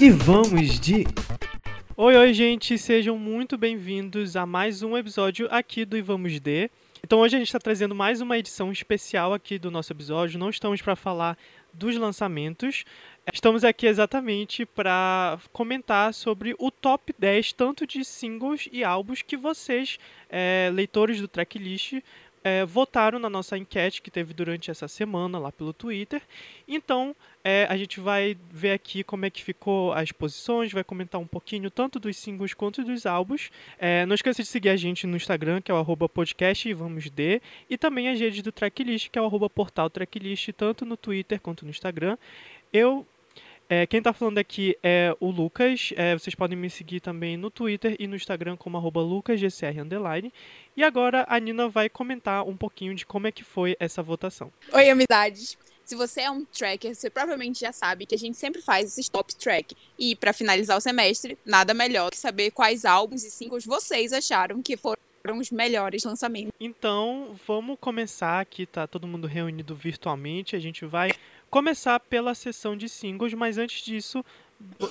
E vamos de. Oi, oi, gente, sejam muito bem-vindos a mais um episódio aqui do E Vamos De. Então, hoje a gente está trazendo mais uma edição especial aqui do nosso episódio. Não estamos para falar dos lançamentos, estamos aqui exatamente para comentar sobre o top 10 tanto de singles e álbuns que vocês, é, leitores do tracklist, é, votaram na nossa enquete que teve durante essa semana lá pelo Twitter. Então, é, a gente vai ver aqui como é que ficou as posições, vai comentar um pouquinho tanto dos singles quanto dos álbuns. É, não esqueça de seguir a gente no Instagram, que é o podcast e vamos de, e também as redes do Tracklist, que é o portal Tracklist, tanto no Twitter quanto no Instagram. Eu é, quem está falando aqui é o Lucas. É, vocês podem me seguir também no Twitter e no Instagram como lucasgcr. E agora a Nina vai comentar um pouquinho de como é que foi essa votação. Oi, amizades. Se você é um tracker, você provavelmente já sabe que a gente sempre faz esses top track. E para finalizar o semestre, nada melhor que saber quais álbuns e singles vocês acharam que foram os melhores lançamentos. Então, vamos começar aqui, tá todo mundo reunido virtualmente. A gente vai começar pela sessão de singles, mas antes disso,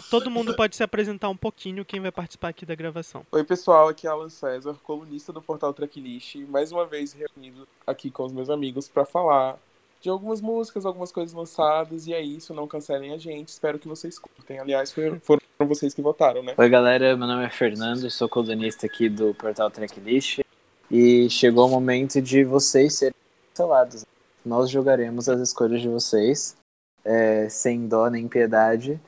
todo mundo pode se apresentar um pouquinho quem vai participar aqui da gravação. Oi, pessoal, aqui é Alan César, colunista do portal Tracklist, mais uma vez reunido aqui com os meus amigos para falar de algumas músicas, algumas coisas lançadas, e é isso, não cancelem a gente, espero que vocês curtem. Aliás, foram, foram vocês que votaram, né? Oi, galera, meu nome é Fernando, sou colunista aqui do portal Tracklist, e chegou o momento de vocês serem cancelados nós jogaremos as escolhas de vocês, é, sem dó nem piedade,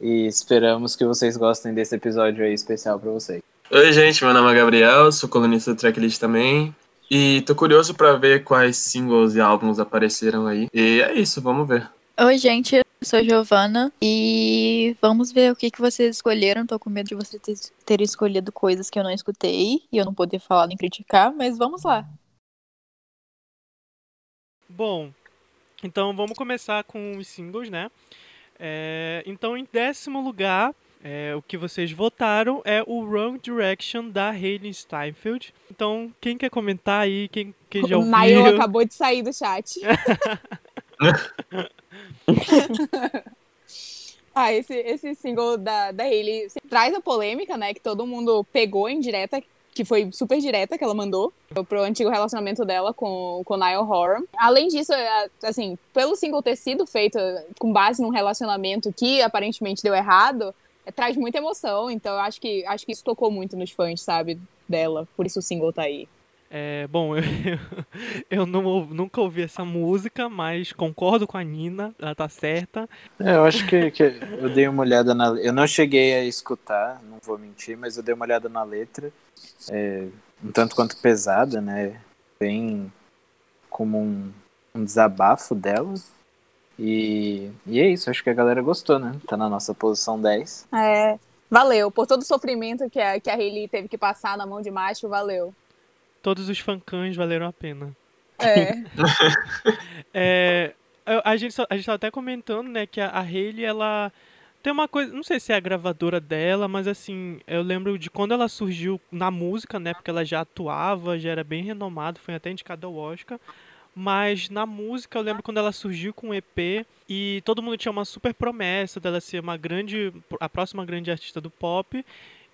e esperamos que vocês gostem desse episódio aí especial para vocês. Oi, gente, meu nome é Gabriel, sou colunista do Tracklist também, e tô curioso para ver quais singles e álbuns apareceram aí. E é isso, vamos ver. Oi, gente, eu sou Giovana e vamos ver o que, que vocês escolheram. Tô com medo de vocês terem escolhido coisas que eu não escutei e eu não poder falar nem criticar, mas vamos lá. Bom, então vamos começar com os singles, né? É, então, em décimo lugar, é, o que vocês votaram é o Wrong Direction da Hayley Steinfeld. Então, quem quer comentar aí? Quem, quem já ouviu? O Maio acabou de sair do chat. ah, esse, esse single da, da Hayley traz a polêmica, né? Que todo mundo pegou em direta que foi super direta que ela mandou pro antigo relacionamento dela com, com Niall Horan. Além disso, é, assim, pelo single ter sido feito com base num relacionamento que aparentemente deu errado, é, traz muita emoção. Então eu acho que acho que isso tocou muito nos fãs, sabe, dela. Por isso o single tá aí. É, bom, eu, eu não, nunca ouvi essa música, mas concordo com a Nina, ela tá certa. É, eu acho que, que, eu dei uma olhada na. Eu não cheguei a escutar, não vou mentir, mas eu dei uma olhada na letra. É, um tanto quanto pesada, né? Bem como um, um desabafo dela. E, e é isso, acho que a galera gostou, né? Tá na nossa posição 10. É, valeu. Por todo o sofrimento que a, que a Hayley teve que passar na mão de macho, valeu todos os fancãs valeram a pena. É. é a gente a gente tava até comentando, né, que a, a Hayley ela tem uma coisa, não sei se é a gravadora dela, mas assim, eu lembro de quando ela surgiu na música, né, porque ela já atuava, já era bem renomada, foi até indicada ao Oscar. Mas na música eu lembro quando ela surgiu com o EP e todo mundo tinha uma super promessa dela ser uma grande a próxima grande artista do pop.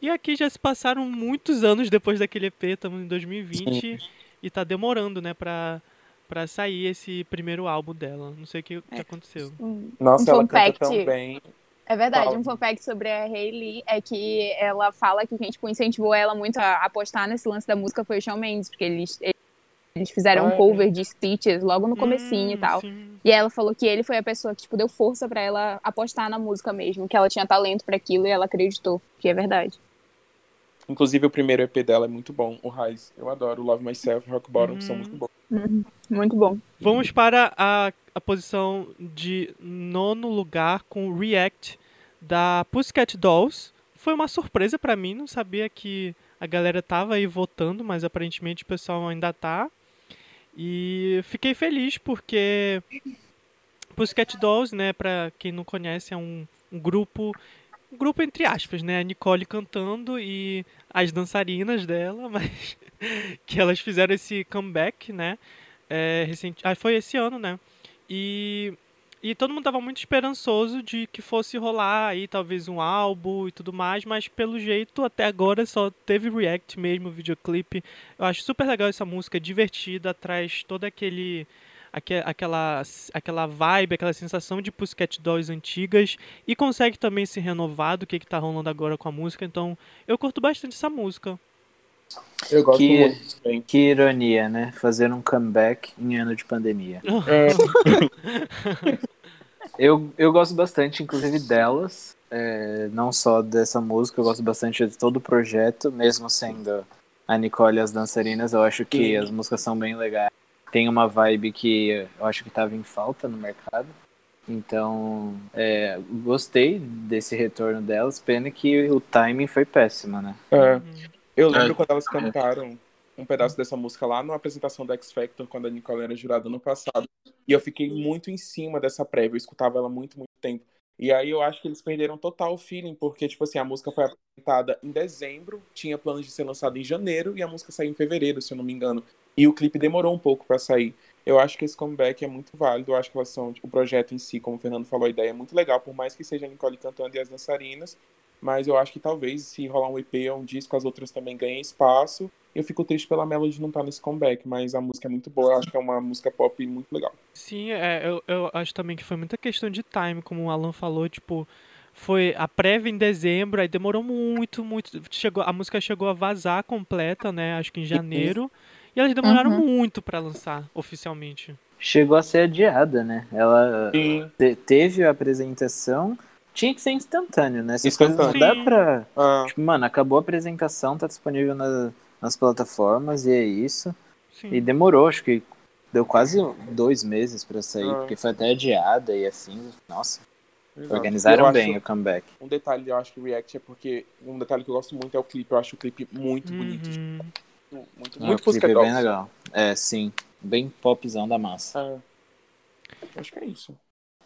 E aqui já se passaram muitos anos depois daquele EP, estamos em 2020 Sim. e tá demorando, né, pra, pra sair esse primeiro álbum dela. Não sei o que, que aconteceu. Nossa, um ela canta tão bem. É verdade, um fun fact sobre a Hayley é que ela fala que quem tipo, incentivou ela muito a apostar nesse lance da música foi o Shawn Mendes, porque eles, eles fizeram um cover de Stitches logo no comecinho hum, e tal. Sim. E ela falou que ele foi a pessoa que tipo, deu força para ela apostar na música mesmo, que ela tinha talento para aquilo e ela acreditou, que é verdade. Inclusive, o primeiro EP dela é muito bom, o Rise. Eu adoro. Love Myself e Rock Bottom são muito bons. Uhum. Muito bom. Vamos para a, a posição de nono lugar com React da Pussycat Dolls. Foi uma surpresa para mim, não sabia que a galera tava aí votando, mas aparentemente o pessoal ainda tá. E fiquei feliz porque Pussycat Dolls, né, para quem não conhece, é um, um grupo um grupo entre aspas, né? A Nicole cantando e as dançarinas dela, mas que elas fizeram esse comeback, né? É, recente, ah, foi esse ano, né? E E todo mundo tava muito esperançoso de que fosse rolar aí talvez um álbum e tudo mais, mas pelo jeito até agora só teve react mesmo, videoclipe. Eu acho super legal essa música, divertida, traz todo aquele aque- aquela aquela vibe, aquela sensação de Pussycat Dolls antigas e consegue também se renovar do que que tá rolando agora com a música. Então, eu curto bastante essa música. Eu gosto Que- muito. Que ironia, né? Fazer um comeback em ano de pandemia. É, Eu, eu gosto bastante, inclusive, delas. é, não só dessa música, eu gosto bastante de todo o projeto, mesmo sendo a Nicole e as dançarinas. Eu acho que Sim. as músicas são bem legais. Tem uma vibe que eu acho que estava em falta no mercado. Então, é, gostei desse retorno delas. Pena que o timing foi péssimo, né? é. Uhum. Eu lembro É. quando elas cantaram um pedaço dessa música lá numa apresentação da X Factor, quando a Nicole era jurada no passado. E eu fiquei muito em cima dessa prévia, eu escutava ela muito, muito tempo. E aí eu acho que eles perderam total o feeling, porque, tipo assim, a música foi apresentada em dezembro, tinha planos de ser lançada em janeiro, e a música saiu em fevereiro, se eu não me engano. E o clipe demorou um pouco pra sair. Eu acho que esse comeback é muito válido, eu acho que elas são, tipo, o projeto em si, como o Fernando falou, a ideia é muito legal, por mais que seja a Nicole cantando e as dançarinas, mas eu acho que talvez se rolar um EP ou um disco, as outras também ganhem espaço. Eu fico triste pela Melody não estar nesse comeback, mas a música é muito boa, eu acho que é uma música pop muito legal. Sim, é, eu, eu acho também que foi muita questão de time, como o Alan falou, tipo, foi a prévia em dezembro, aí demorou muito, muito, chegou, a música chegou a vazar completa, né, acho que em janeiro, e elas demoraram Uhum. muito pra lançar oficialmente. Chegou a ser adiada, né? Ela te- teve a apresentação, tinha que ser instantâneo, né? Essas coisas não Instantâneo. dá pra. Ah, Tipo, mano, acabou a apresentação, tá disponível na- nas plataformas e é isso. Sim. E demorou, acho que deu quase dois meses pra sair, Ah. porque foi até adiada e assim. Nossa, exato. organizaram Eu bem acho- o comeback. Um detalhe, eu acho que o React é porque. Um detalhe que eu gosto muito é o clipe. Eu acho o clipe muito bonito. Uhum. Muito, muito, Ah, muito o é bem legal. É, sim. Bem popzão da massa. É. Acho que é isso.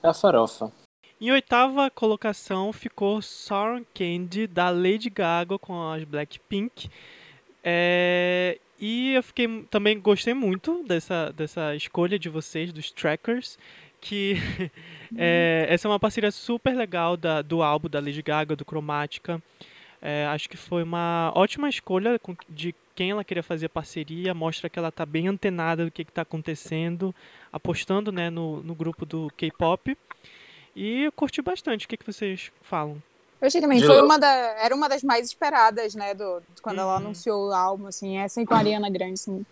É a farofa. Em oitava colocação ficou Sour Candy, da Lady Gaga com as Blackpink. É, e eu fiquei também gostei muito dessa, dessa escolha de vocês, dos trackers, que é, essa é uma parceria super legal da, do álbum da Lady Gaga, do Chromatica. É, acho que foi uma ótima escolha de quem ela queria fazer parceria, mostra que ela tá bem antenada do que está acontecendo, apostando né, no, no grupo do K-pop. E eu curti bastante. O que, que vocês falam? Eu achei também, foi uma da, era uma das mais esperadas, né, do, quando ela Uhum. anunciou o álbum, assim, essa e com a Ariana Grande, assim.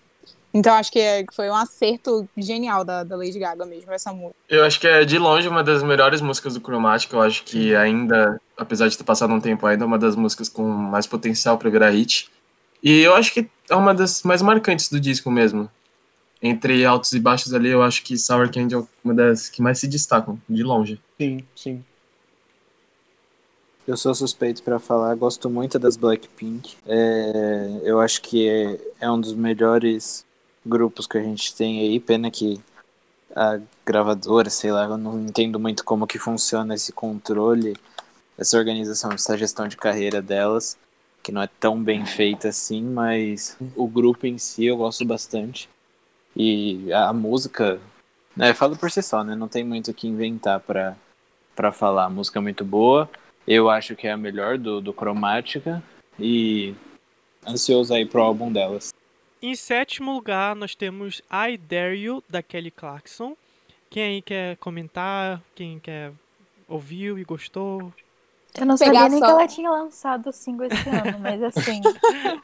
Então acho que é- foi um acerto genial da, da Lady Gaga mesmo, essa música. Eu acho que é de longe uma das melhores músicas do Chromatic. Eu acho que ainda, apesar de ter passado um tempo, ainda é uma das músicas com mais potencial pra virar hit. E eu acho que é uma das mais marcantes do disco mesmo. Entre altos e baixos ali, eu acho que Sour Candy é uma das que mais se destacam, de longe. Sim, sim. Eu sou suspeito pra falar, gosto muito das Blackpink. É, eu acho que é, é um dos melhores grupos que a gente tem aí. Pena que a gravadora, sei lá, eu não entendo muito como que funciona esse controle, essa organização, essa gestão de carreira delas, que não é tão bem feita assim, mas o grupo em si eu gosto bastante. E a, a música, né, fala por si só, né? Não tem muito o que inventar pra, pra falar. A música é muito boa. Eu acho que é a melhor do, do Chromatica e ansioso aí pro álbum delas. Em sétimo lugar, nós temos I Dare You, da Kelly Clarkson. Quem aí quer comentar? Quem quer ouviu e gostou? Eu não sabia nem só- que ela tinha lançado o single esse ano, mas assim.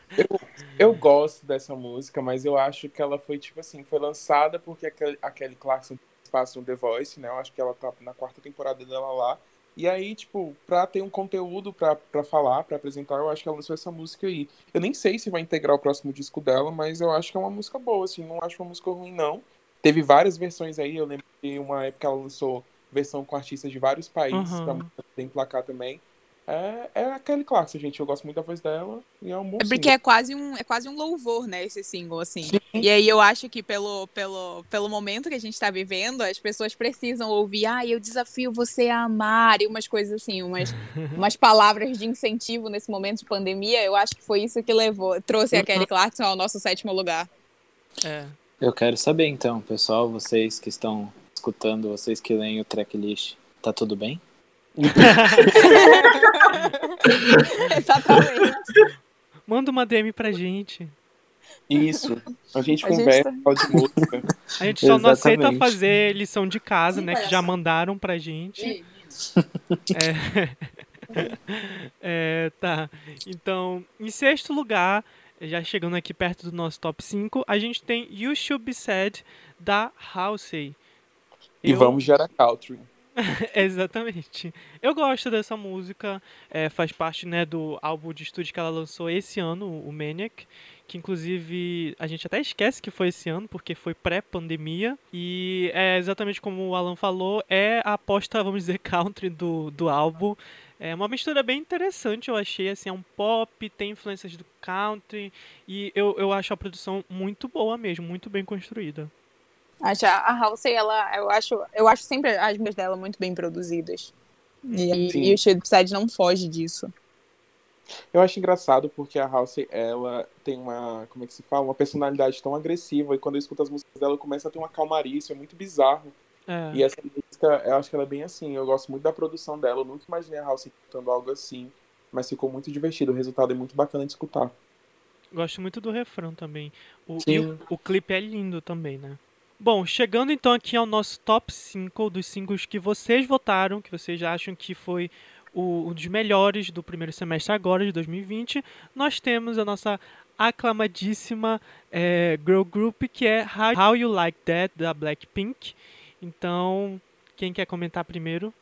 Eu gosto dessa música, mas eu acho que ela foi, tipo assim, foi lançada porque a Kelly, a Kelly Clarkson passa no The Voice, né? Eu acho que ela tá na quarta temporada dela lá. E aí, tipo, pra ter um conteúdo pra, pra falar, pra apresentar, eu acho que ela lançou essa música aí. Eu nem sei se vai integrar o próximo disco dela, mas eu acho que é uma música boa, assim, não acho uma música ruim, não. Teve várias versões aí, eu lembro que uma época ela lançou versão com artistas de vários países, Uhum. pra poder emplacar também. É, é a Kelly Clarkson, gente, eu gosto muito da voz dela e é um bom É porque single. é quase um, é quase um louvor, né, esse single, assim. E aí eu acho que pelo, pelo, pelo momento que a gente tá vivendo, as pessoas precisam ouvir, ah, eu desafio você a amar, e umas coisas assim, umas, umas palavras de incentivo nesse momento de pandemia. Eu acho que foi isso que levou, trouxe a Kelly Clarkson ao nosso sétimo lugar. É. Eu quero saber então, pessoal, vocês que estão escutando, vocês que leem o tracklist, tá tudo bem? Exatamente. Manda uma DM pra gente. Isso. A gente A gente conversa, tá- fala de música. A gente só não aceita Exatamente. fazer lição de casa, né? Que já mandaram pra gente. É... É, tá. Então, em sexto lugar, já chegando aqui perto do nosso top 5, a gente tem You Should Be Sad, da Halsey. E Eu- vamos gerar country. Exatamente. Eu gosto dessa música, é, faz parte né, do álbum de estúdio que ela lançou esse ano, o Maniac, que inclusive a gente até esquece que foi esse ano, porque foi pré-pandemia, e é exatamente como o Alan falou, é a aposta, vamos dizer, country do, do álbum. É uma mistura bem interessante, eu achei, assim, é um pop, tem influências do country, e eu, eu acho a produção muito boa mesmo, muito bem construída. Acho a Halsey, ela, eu acho, eu acho sempre as músicas dela muito bem produzidas. E, Sim. e o Shade Side não foge disso. Eu acho engraçado porque a Halsey, ela tem uma, como é que se fala? Uma personalidade tão agressiva e quando eu escuto as músicas dela, começa a ter uma calmaria, isso é muito bizarro. É. E essa música, eu acho que ela é bem assim, eu gosto muito da produção dela, eu nunca imaginei a Halsey cantando algo assim, mas ficou muito divertido, o resultado é muito bacana de escutar. Gosto muito do refrão também. O, e o, o clipe é lindo também, né? Bom, chegando então aqui ao nosso top 5 dos singles que vocês votaram, que vocês acham que foi o, um dos melhores do primeiro semestre agora, de 2020, nós temos a nossa aclamadíssima eh, girl group, que é How You Like That, da Blackpink. Então, quem quer comentar primeiro?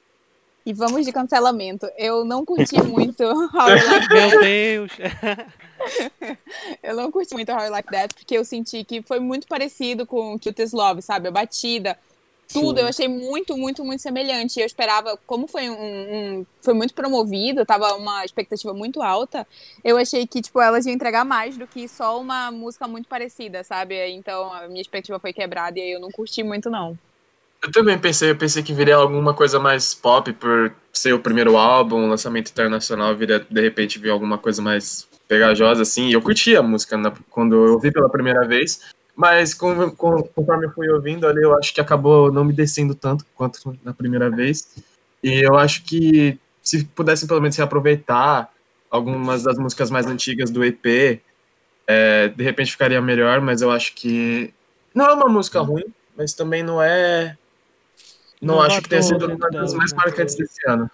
E vamos de cancelamento. Eu não curti muito How You Like That. Meu Deus! Eu não curti muito How You Like That, porque eu senti que foi muito parecido com Cutest Love, sabe? A batida, tudo, Sim. eu achei muito, muito, muito semelhante. Eu esperava, como foi um, um- foi muito promovido, tava uma expectativa muito alta, eu achei que, tipo, elas iam entregar mais do que só uma música muito parecida, sabe? Então a minha expectativa foi quebrada e aí eu não curti muito, não. Eu também pensei, eu pensei que viria alguma coisa mais pop por ser o primeiro álbum, lançamento internacional, viria de repente vir alguma coisa mais pegajosa, assim. E eu curti a música na- quando eu ouvi pela primeira vez, mas com- com- conforme eu fui ouvindo ali, eu acho que acabou não me descendo tanto quanto na primeira vez. E eu acho que se pudessem pelo menos reaproveitar algumas das músicas mais antigas do EP, é, de repente ficaria melhor, mas eu acho que não é uma música ruim, mas também não é. Não Não acho que tenha sido uma das mais né? marcantes desse ano.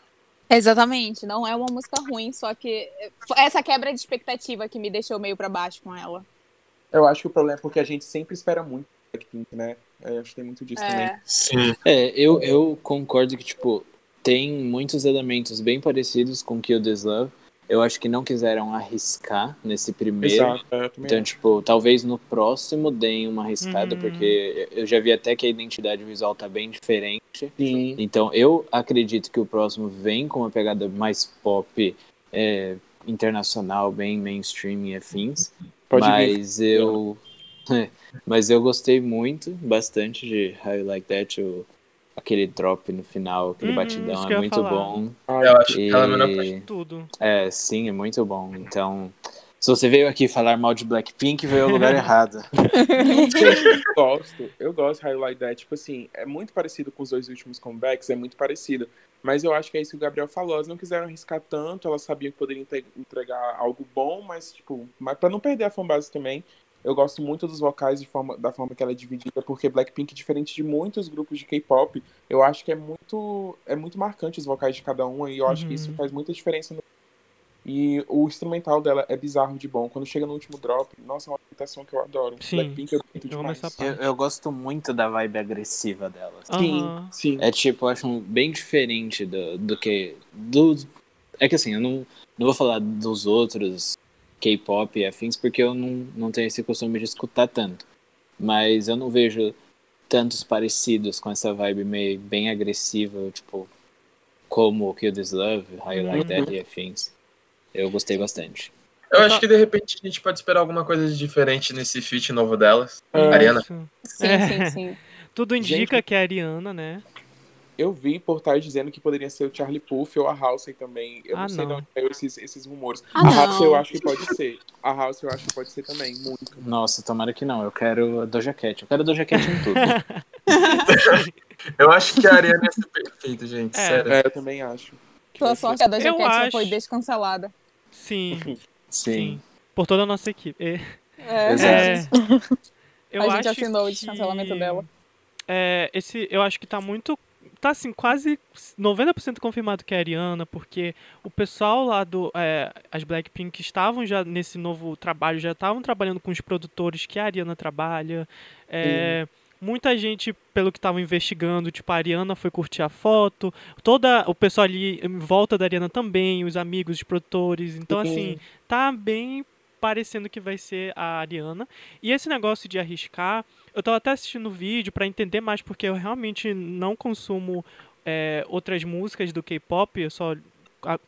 Exatamente, não é uma música ruim, só que essa quebra de expectativa que me deixou meio pra baixo com ela. Eu acho que o problema é porque a gente sempre espera muito do Blackpink, né? É, acho que tem muito disso também. É, Sim. É, eu, eu concordo que, tipo, tem muitos elementos bem parecidos com Kill This Love. Eu acho que não quiseram arriscar nesse primeiro. Exato, é, Então, acho. tipo, talvez no próximo deem uma arriscada, Uhum. porque eu já vi até que a identidade visual tá bem diferente. Sim. Então, eu acredito que o próximo vem com uma pegada mais pop, é, internacional, bem mainstream e afins. Pode vir. mas eu. mas eu gostei muito, bastante de How You Like That, o, aquele drop no final, aquele Uhum, batidão é muito falar. bom. Ai, Eu acho que ela é melhor. E, Tudo. é, sim, é muito bom. Então, se você veio aqui falar mal de Blackpink, veio ao lugar errado. eu gosto, eu gosto de Highlight That. Tipo assim, é muito parecido com os dois últimos comebacks, é muito parecido. Mas eu acho que é isso que o Gabriel falou. Elas não quiseram arriscar tanto, elas sabiam que poderiam entre- entregar algo bom, mas, tipo, mas pra não perder a fanbase também. Eu gosto muito dos vocais de forma, da forma que ela é dividida, porque Blackpink, diferente de muitos grupos de K-pop, eu acho que é muito, é muito marcante os vocais de cada um, e eu acho que isso Uhum. faz muita diferença. No... E o instrumental dela é bizarro de bom. Quando chega no último drop, nossa, é uma imitação que eu adoro. Sim, Blackpink muito eu amo demais. Eu, eu gosto muito da vibe agressiva dela. Sim, Aham. sim. É tipo, eu acho bem diferente do, do que. Do, é que assim, eu não, não vou falar dos outros K-pop e afins, porque eu não, não tenho esse costume de escutar tanto. Mas eu não vejo tantos parecidos com essa vibe meio bem agressiva, tipo, como Kill This Love, How You Like That e afins. Eu gostei bastante. Eu acho que de repente a gente pode esperar alguma coisa de diferente nesse feat novo delas. É. Ariana. Isso. sim, É. sim, sim. Tudo indica Gente- que é a Ariana, né? Eu vi portais dizendo que poderia ser o Charlie Puth ou a Halsey também. Eu Ah, não sei não. de onde saiu esses, esses rumores. Ah, a não. Halsey eu acho que pode ser. A Halsey eu acho que pode ser também, muito. Nossa, tomara que não. Eu quero a Doja Cat. Eu quero a Doja Cat em tudo. Eu acho que a Ariana ia ser perfeita, gente. É. Sério. É, eu também acho. Tua sorte é da Eu já acho- foi descancelada. Sim, Sim. sim. Por toda a nossa equipe. É, É, Exato. é, eu a gente acho assinou o que- descancelamento dela. É, esse, eu acho que tá muito. Tá assim, quase 90% confirmado que é a Ariana, porque o pessoal lá do. é, as Blackpink estavam já nesse novo trabalho, já estavam trabalhando com os produtores que a Ariana trabalha. É, muita gente, pelo que estavam investigando, tipo, a Ariana foi curtir a foto, toda o pessoal ali em volta da Ariana também, os amigos, os produtores. Então, Sim. assim, tá bem parecendo que vai ser a Ariana. E esse negócio de arriscar, eu tava até assistindo o vídeo pra entender mais, porque eu realmente não consumo é, outras músicas do K-pop, eu só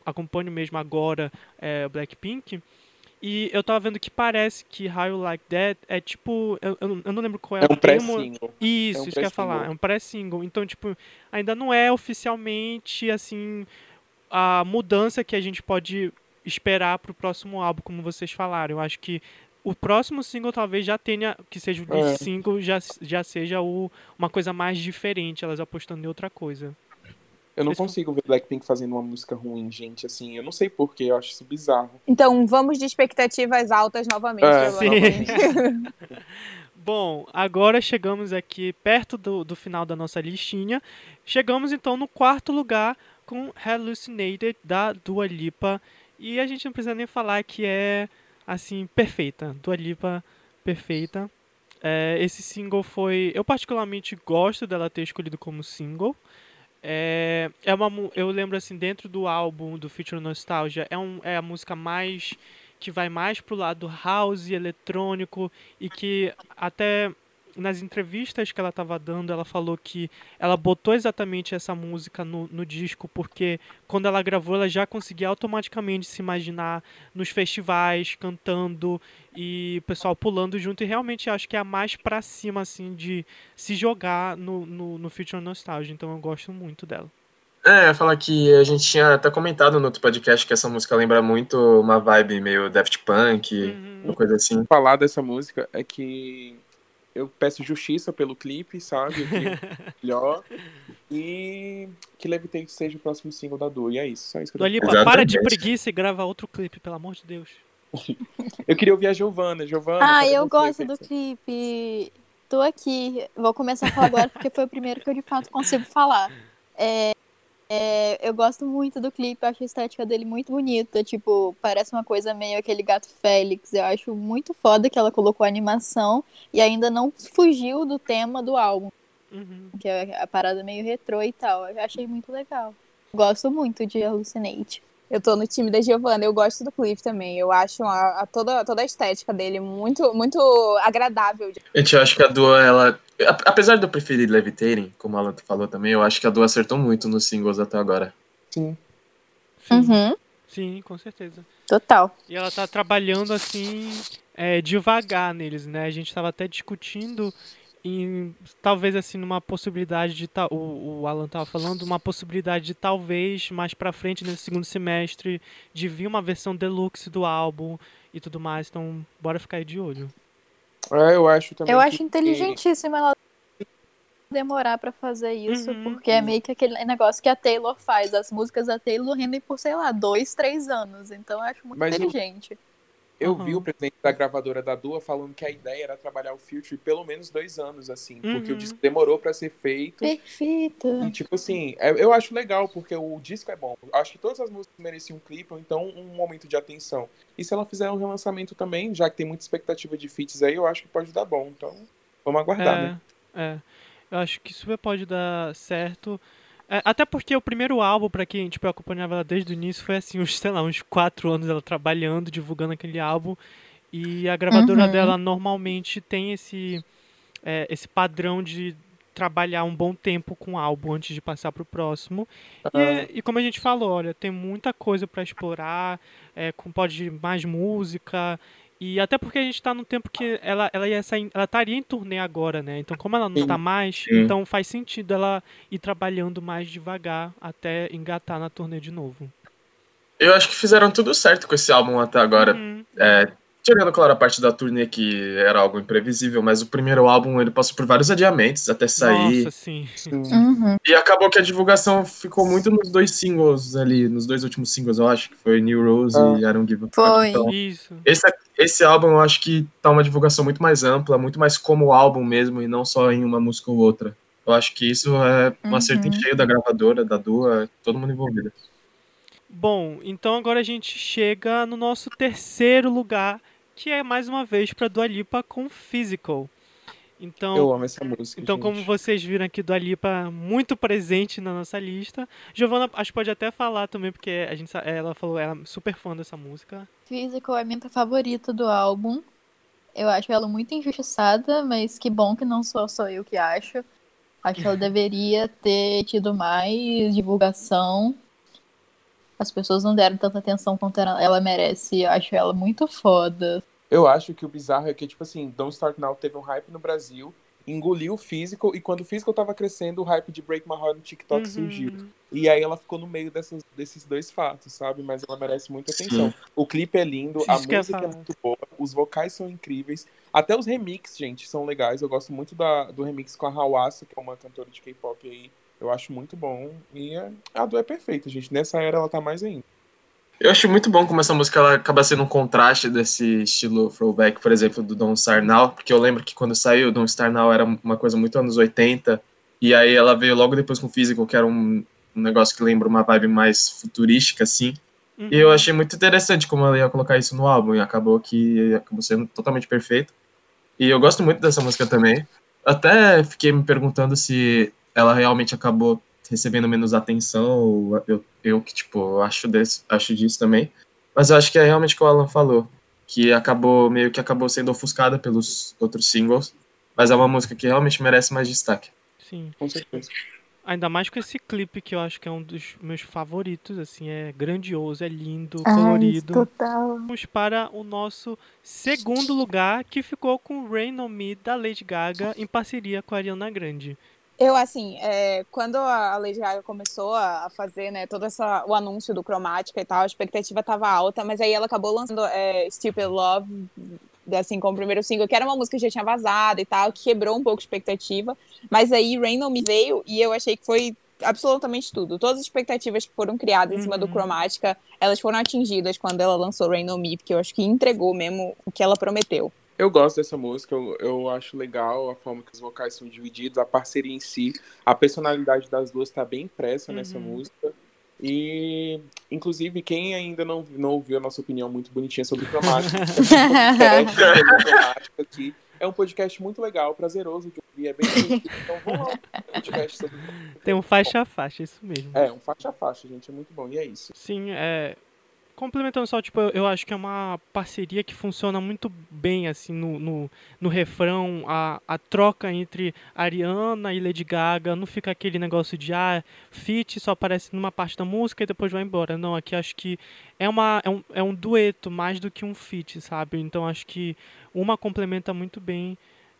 acompanho mesmo agora é, Blackpink. E eu tava vendo que parece que How You Like That é tipo. Eu, eu não- lembro qual é, É o um termo. pré-single. Isso, É um isso que eu ia falar. É um pré-single. Então, tipo, ainda não é oficialmente, assim, a mudança que a gente pode esperar pro próximo álbum, como vocês falaram. Eu acho que o próximo single talvez já tenha, que seja o É. single, já, já seja o, uma coisa mais diferente, elas apostando em outra coisa. Eu não consigo ver Blackpink fazendo uma música ruim, gente, assim. Eu não sei porquê, eu acho isso bizarro. Então, vamos de expectativas altas novamente. É, sim. Bom, agora chegamos aqui perto do, do final da nossa listinha. Chegamos então no quarto lugar com Hallucinated da Dua Lipa. E a gente não precisa nem falar que é, assim, perfeita. Dua Lipa, perfeita. É, esse single foi. Eu, particularmente, gosto dela ter escolhido como single. É, é uma, eu lembro, assim, dentro do álbum do Future Nostalgia, é, um, é a música mais. que vai mais pro lado house, eletrônico e que até nas entrevistas que ela estava dando, ela falou que ela botou exatamente essa música no, no disco porque quando ela gravou, ela já conseguia automaticamente se imaginar nos festivais, cantando e o pessoal pulando junto. E realmente acho que é a mais pra cima, assim, de se jogar no, no, no Future Nostalgia. Então eu gosto muito dela. É, falar que a gente tinha até comentado no outro podcast que essa música lembra muito uma vibe meio Daft Punk, Uhum. uma coisa assim. Falar dessa música é que eu peço justiça pelo clipe, sabe? Um melhor. E que Levitate seja o próximo single da Dua. E é isso, só isso que eu. Lipa, para de preguiça e grava outro clipe, pelo amor de Deus. Eu queria ouvir a Giovanna. Giovanna. Ah, eu gosto do clipe. Tô aqui. Vou começar a falar agora porque foi o primeiro que eu de fato consigo falar. É, é, eu gosto muito do clipe, acho a estética dele muito bonita. Tipo, parece uma coisa meio aquele gato Félix. Eu acho muito foda que ela colocou a animação e ainda não fugiu do tema do álbum, Uhum. que é a parada meio retrô e tal. Eu achei muito legal. Gosto muito de Hallucinate. Eu tô no time da Giovanna, eu gosto do clipe também. Eu acho a, a toda, toda a estética dele muito, muito agradável. eu acho que a Dua, ela. a- Apesar de eu preferir Levitating, como ela falou também, eu acho que a Dua acertou muito nos singles até agora. Sim. Sim, Uhum, sim, com certeza. total. E ela tá trabalhando assim, é, devagar neles, né? A gente tava até discutindo em talvez assim numa possibilidade de ta- o, o Alan tava falando uma possibilidade de talvez mais pra frente nesse segundo semestre de vir uma versão deluxe do álbum e tudo mais. Então, bora ficar aí de olho. É, eu acho também. Eu que- acho inteligentíssimo ela demorar pra fazer isso, Uhum. porque é meio que aquele negócio que a Taylor faz. As músicas da Taylor rendem por, sei lá, dois, três anos. Então eu acho muito Mas inteligente. Eu Uhum. vi o presidente da gravadora da Dua falando que a ideia era trabalhar o Future pelo menos dois anos, assim, porque Uhum. o disco demorou pra ser feito. Perfeito. E, tipo assim, é- eu acho legal, porque o disco é bom. Eu Acho que todas as músicas mereciam um clipe, ou então um momento de atenção. E se ela fizer um relançamento também, já que tem muita expectativa de feats aí, eu acho que pode dar bom. Então, vamos aguardar, né? É, é. Eu acho que super pode dar certo. É, até porque o primeiro álbum, pra quem tipo, acompanhava ela desde o início, foi assim, uns, sei lá, uns quatro anos ela trabalhando, divulgando aquele álbum. E a gravadora Uhum. dela normalmente tem esse, é, esse padrão de trabalhar um bom tempo com o álbum antes de passar pro próximo. E, é- e como a gente falou, olha, tem muita coisa pra explorar, é, com, pode ir mais música. E até porque a gente tá num tempo que ela, ela ia sair, ela estaria em turnê agora, né? Então, como ela não tá mais, Sim. então faz sentido ela ir trabalhando mais devagar até engatar na turnê de novo. Eu acho que fizeram tudo certo com esse álbum até agora. Uhum. É, tirando, claro, a parte da turnê que era algo imprevisível, mas o primeiro álbum ele passou por vários adiamentos até sair. Nossa, sim. Uhum. E acabou que a divulgação ficou muito nos dois singles ali, nos dois últimos singles, eu acho, que foi New Rose Ah. e I Don't Give. Foi. Então, Isso. esse, esse álbum eu acho que tá uma divulgação muito mais ampla, muito mais como álbum mesmo, e não só em uma música ou outra. Eu acho que isso é um acerto Uhum. cheio da gravadora, da Dua, todo mundo envolvido. Bom, então agora a gente chega no nosso terceiro lugar, que é mais uma vez para Dua Lipa com Physical. Então, Eu amo essa música. Então, gente. como vocês viram aqui do Alipa muito presente na nossa lista, Giovanna acho que pode até falar também, porque a gente, ela falou, ela é super fã dessa música. Physical é a minha favorita do álbum. Eu acho ela muito injustiçada, mas que bom que não sou só eu que acho. Acho que ela deveria ter tido mais divulgação. As pessoas não deram tanta atenção quanto ela ela merece. Eu acho ela muito foda. Eu acho que o bizarro é que, tipo assim, Don't Start Now teve um hype no Brasil, engoliu o Physical, e quando o Physical tava crescendo, o hype de Break My Heart no TikTok Uhum. surgiu. E aí ela ficou no meio dessas, desses dois fatos, sabe? Mas ela merece muita atenção. O clipe é lindo, a Isso música é muito boa, os vocais são incríveis. Até os remixes, gente, são legais. Eu gosto muito da, do remix com a Hawassa, que é uma cantora de K-pop aí. Eu acho muito bom. E é- a do é perfeita, gente. Nessa era ela tá mais ainda. Eu acho muito bom como essa música ela acaba sendo um contraste desse estilo throwback, por exemplo, do Don't Star Now, porque eu lembro que quando saiu Don't Star Now era uma coisa muito anos 80, e aí ela veio logo depois com Physical, que era um, um negócio que lembra uma vibe mais futurística, assim, Uhum. e eu achei muito interessante como ela ia colocar isso no álbum, e acabou que acabou sendo totalmente perfeito. E eu gosto muito dessa música também. Até fiquei me perguntando se ela realmente acabou recebendo menos atenção, ou eu, eu que, tipo, acho, desse, acho disso também. Mas eu acho que é realmente o que o Alan falou, que acabou, meio que acabou sendo ofuscada pelos outros singles, mas é uma música que realmente merece mais destaque. Sim. Com certeza. Ainda mais com esse clipe que eu acho que é um dos meus favoritos, assim, é grandioso, é lindo, Ai, colorido. total. Vamos para o nosso segundo lugar, que ficou com Rain On Me, da Lady Gaga, em parceria com a Ariana Grande. Eu, assim, é, quando a Lady Gaga começou a fazer, né, todo essa, o anúncio do Cromática e tal, a expectativa tava alta, mas aí ela acabou lançando é, Stupid Love, assim, como primeiro single, que era uma música que já tinha vazado e tal, que quebrou um pouco a expectativa, mas aí Rain On Me veio e eu achei que foi absolutamente tudo. Todas as expectativas que foram criadas em cima do Uhum. Cromática, elas foram atingidas quando ela lançou Rain On Me, porque eu acho que entregou mesmo o que ela prometeu. Eu gosto dessa música, eu, eu acho legal a forma que os vocais são divididos, a parceria em si, a personalidade das duas tá bem impressa nessa Uhum. música. E, inclusive, quem ainda não, não ouviu a nossa opinião muito bonitinha sobre cromática, é um. É um podcast muito legal, prazeroso de ouvir, é bem. Então vamos lá, um podcast sobre. Tem um faixa a faixa, isso mesmo. É, um faixa a faixa, gente, é muito bom. E é isso. Sim, é. Complementando só, tipo, eu, eu acho que é uma parceria que funciona muito bem, assim, no, no, no refrão, a, a troca entre Ariana e Lady Gaga, não fica aquele negócio de, ah, feat só aparece numa parte da música e depois vai embora. Não, aqui acho que é, uma, é, um, é um dueto mais do que um feat, sabe? Então acho que uma complementa muito bem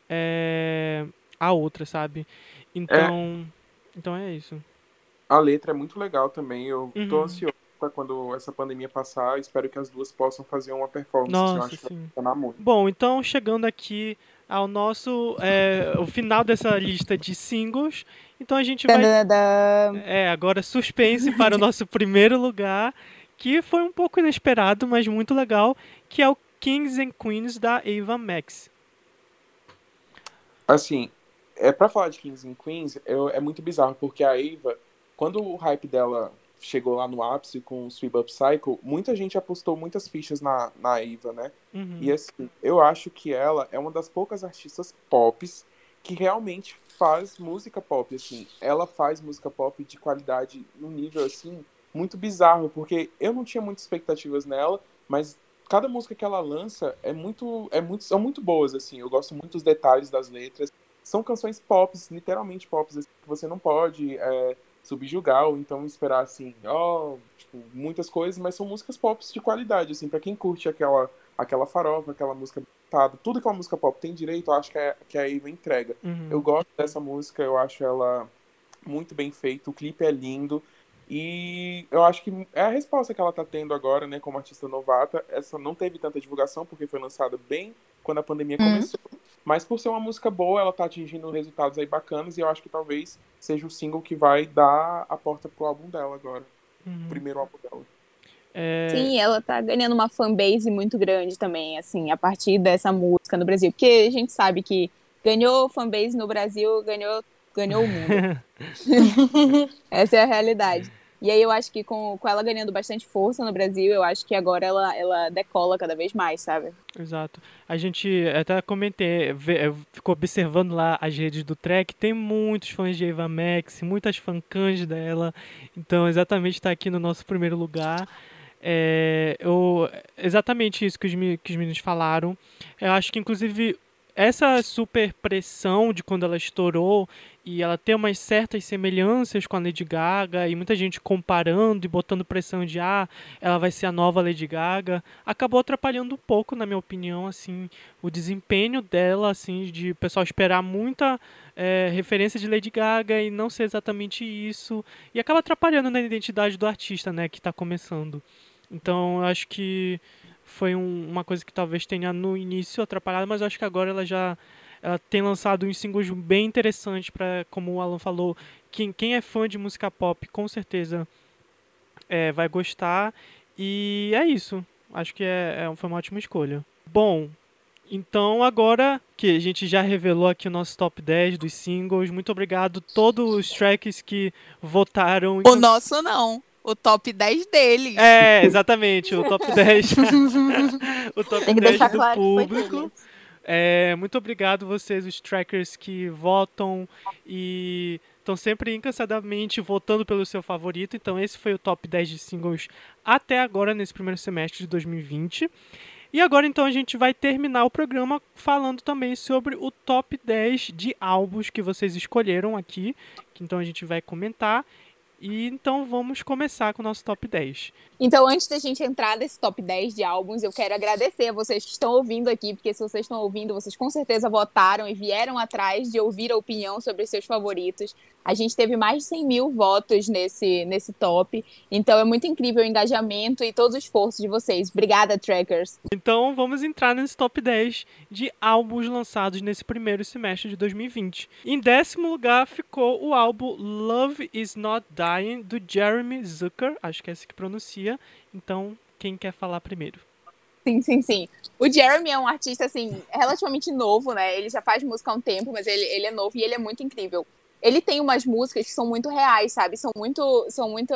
é, a outra, sabe? Então, então é isso. A letra é muito legal também, eu tô Uhum. ansioso quando essa pandemia passar, espero que as duas possam fazer uma performance, assim, eu Nossa, acho que vai sim. funcionar muito. Bom, então chegando aqui ao nosso é, o final dessa lista de singles, então a gente vai é agora suspense para o nosso primeiro lugar, que foi um pouco inesperado, mas muito legal, que é o Kings and Queens da Ava Max. Assim, é para falar de Kings and Queens, eu- é muito bizarro, porque a Ava, quando o hype dela chegou lá no ápice com o Sweep Up Cycle, muita gente apostou muitas fichas na, na Ava, né? Uhum. E assim, eu acho que ela é uma das poucas artistas pop que realmente faz música pop, assim. Ela faz música pop de qualidade num nível, assim, muito bizarro, porque eu não tinha muitas expectativas nela, mas cada música que ela lança é muito, é muito, são muito boas, assim. Eu gosto muito dos detalhes das letras. São canções pop, literalmente pop, assim, que você não pode é, subjugar ou então esperar, assim, ó, tipo, muitas coisas, mas são músicas pop de qualidade, assim, para quem curte aquela aquela farofa, aquela música cantada, tudo que uma música pop tem direito, eu acho que, é, que a Ava entrega. Uhum. Eu gosto dessa música, eu acho ela muito bem feita, o clipe é lindo. E eu acho que é a resposta que ela tá tendo agora, né, como artista novata. Essa não teve tanta divulgação, porque foi lançada bem quando a pandemia Uhum. começou. Mas por ser uma música boa, ela tá atingindo resultados aí bacanas. E eu acho que talvez seja o single que vai dar a porta pro álbum dela agora. Uhum. O primeiro álbum dela. É, Sim, ela tá ganhando uma fanbase muito grande também, assim, a partir dessa música no Brasil. Porque a gente sabe que ganhou fanbase no Brasil, ganhou, ganhou o mundo. Essa é a realidade. E aí eu acho que com, com ela ganhando bastante força no Brasil, eu acho que agora ela, ela decola cada vez mais, sabe? Exato. A gente até comentei, vê- eu fico observando lá as redes do track, tem muitos fãs de Eva Max, muitas fancãs dela, então exatamente está aqui no nosso primeiro lugar. É, eu, exatamente isso que os, que os meninos falaram. Eu acho que inclusive essa super pressão de quando ela estourou e ela tem umas certas semelhanças com a Lady Gaga e muita gente comparando e botando pressão de ah, ela vai ser a nova Lady Gaga, acabou atrapalhando um pouco, na minha opinião, assim, o desempenho dela, assim, de o pessoal esperar muita é, referência de Lady Gaga e não ser exatamente isso, e acaba atrapalhando na identidade do artista, né, que está começando. Então, eu acho que foi um- uma coisa que talvez tenha no início atrapalhado, mas eu acho que agora ela já ela tem lançado uns singles bem interessantes para, como o Alan falou, quem, quem é fã de música pop com certeza é, vai gostar. E é isso. Acho que é, é- foi uma ótima escolha. Bom, então agora que a gente já revelou aqui o nosso top 10 dos singles, muito obrigado a todos os tracks que votaram. O nosso não. O top 10 dele. É, exatamente, o top 10. o top Tem que 10 deixar do claro que foi público. deles. É, muito obrigado vocês, os trackers que votam e estão sempre incansadamente votando pelo seu favorito. Então esse foi o top 10 de singles até agora nesse primeiro semestre de 2020. E agora então a gente vai terminar o programa falando também sobre o top 10 de álbuns que vocês escolheram aqui, então a gente vai comentar. E então vamos começar com o nosso top 10. Então, antes da gente entrar nesse top 10 de álbuns, eu quero agradecer a vocês que estão ouvindo aqui, porque se vocês estão ouvindo, vocês com certeza votaram e vieram atrás de ouvir a opinião sobre os seus favoritos. A gente teve mais de 100 mil votos nesse, nesse top, então é muito incrível o engajamento e todo o esforço de vocês. Obrigada, trackers. Então vamos entrar nesse top 10 de álbuns lançados nesse primeiro semestre de 2020. Em décimo lugar ficou o álbum Love Is Not Dying, do Jeremy Zucker, acho que é esse que pronuncia. Então, quem quer falar primeiro? Sim, sim, sim. O Jeremy é um artista, assim, relativamente novo, né? Ele já faz música há um tempo, mas ele, ele é novo e ele é muito incrível. Ele tem umas músicas que são muito reais, sabe? São muito. São muito.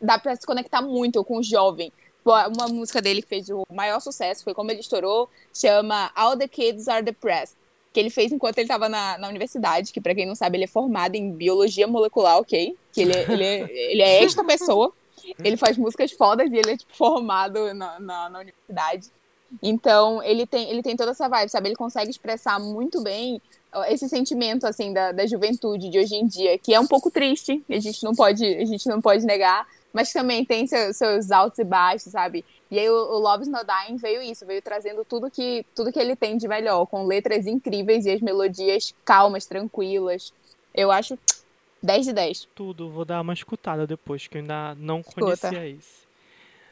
Dá pra se conectar muito com o jovem. Uma música dele que fez o maior sucesso, foi como ele estourou, chama All the Kids Are Depressed. Que ele fez enquanto ele estava na, na universidade, que pra quem não sabe, ele é formado em biologia molecular, ok? Que ele, ele, ele é esta pessoa. Ele faz músicas fodas e ele é tipo, formado na, na, na universidade. Então, ele tem, ele tem toda essa vibe, sabe? Ele consegue expressar muito bem esse sentimento, assim, da, da juventude de hoje em dia, que é um pouco triste, a gente não pode, a gente não pode negar, mas também tem seu- seus altos e baixos, sabe? E aí o, o Love's Not Dying veio isso, veio trazendo tudo que, tudo que ele tem de melhor, com letras incríveis e as melodias calmas, tranquilas. Eu acho 10 de 10. Tudo, vou dar uma escutada depois, que eu ainda não Escuta. conhecia esse.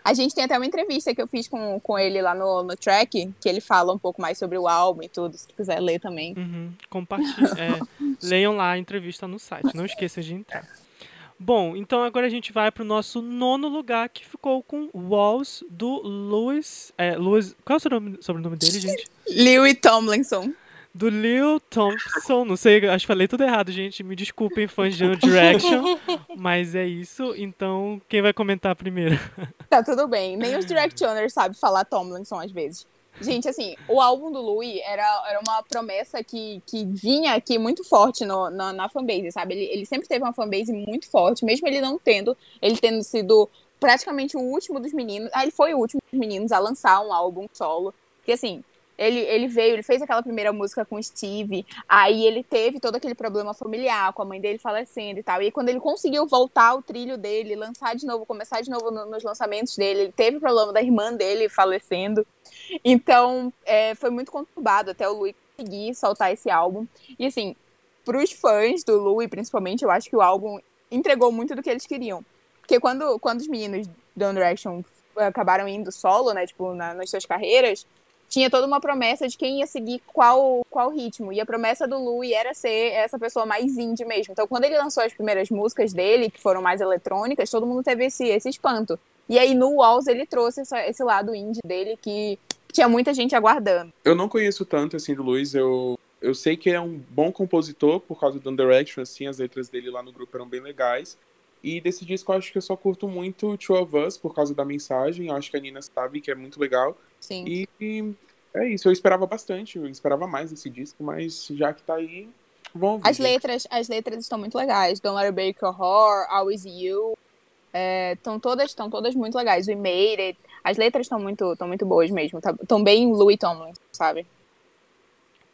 A gente tem até uma entrevista que eu fiz com, com ele lá no, no track, que ele fala um pouco mais sobre o álbum e tudo, se quiser ler também. Uhum, compartilhe, é, leiam lá a entrevista no site, não esqueçam de entrar. Bom, então agora a gente vai pro nosso nono lugar, que ficou com Walls, do Louis... É, Louis qual é o sobrenome, sobrenome dele, gente? Louis Tomlinson. Do Lil Thompson, não sei, acho que falei tudo errado, gente. Me desculpem, fãs de One Direction, mas é isso. Então, quem vai comentar primeiro? Tá tudo bem. Nem os Directioners sabem falar Tomlinson às vezes. Gente, assim, o álbum do Louis era, era uma promessa que, que vinha aqui muito forte no, na, na fanbase, sabe? Ele, ele sempre teve uma fanbase muito forte, mesmo ele não tendo, ele tendo sido praticamente o último dos meninos. Ah, ele foi o último dos meninos a lançar um álbum solo. Porque, assim, ele, ele veio, ele fez aquela primeira música com o Steve, aí ele teve todo aquele problema familiar, com a mãe dele falecendo e tal. E quando ele conseguiu voltar ao trilho dele, lançar de novo, começar de novo no- nos lançamentos dele, ele teve o problema da irmã dele falecendo. Então, é, foi muito conturbado até o Louis conseguir soltar esse álbum. E assim, pros fãs do Louis, principalmente, eu acho que o álbum entregou muito do que eles queriam. Porque quando, quando os meninos do One Direction acabaram indo solo, né, tipo, na, nas suas carreiras, tinha toda uma promessa de quem ia seguir qual, qual ritmo. E a promessa do Louis era ser essa pessoa mais indie mesmo. Então, quando ele lançou as primeiras músicas dele, que foram mais eletrônicas, todo mundo teve esse, esse espanto. E aí, no Walls, ele trouxe essa, esse lado indie dele que tinha muita gente aguardando. Eu não conheço tanto, assim, do Luiz. Eu, eu sei que ele é um bom compositor, por causa do Direction, assim, as letras dele lá no grupo eram bem legais. E desse disco eu acho que eu só curto muito Two of Us por causa da mensagem. Eu acho que a Nina sabe que é muito legal. Sim. E, é isso, eu esperava bastante, eu esperava mais desse disco, mas já que tá aí, vamos ver. As letras, as letras estão muito legais. Don't Let It Break Your Heart, Always You. Estão todas, estão todas muito legais. We Made It. As letras estão muito, estão muito boas mesmo. Estão bem Louis Tomlin, sabe?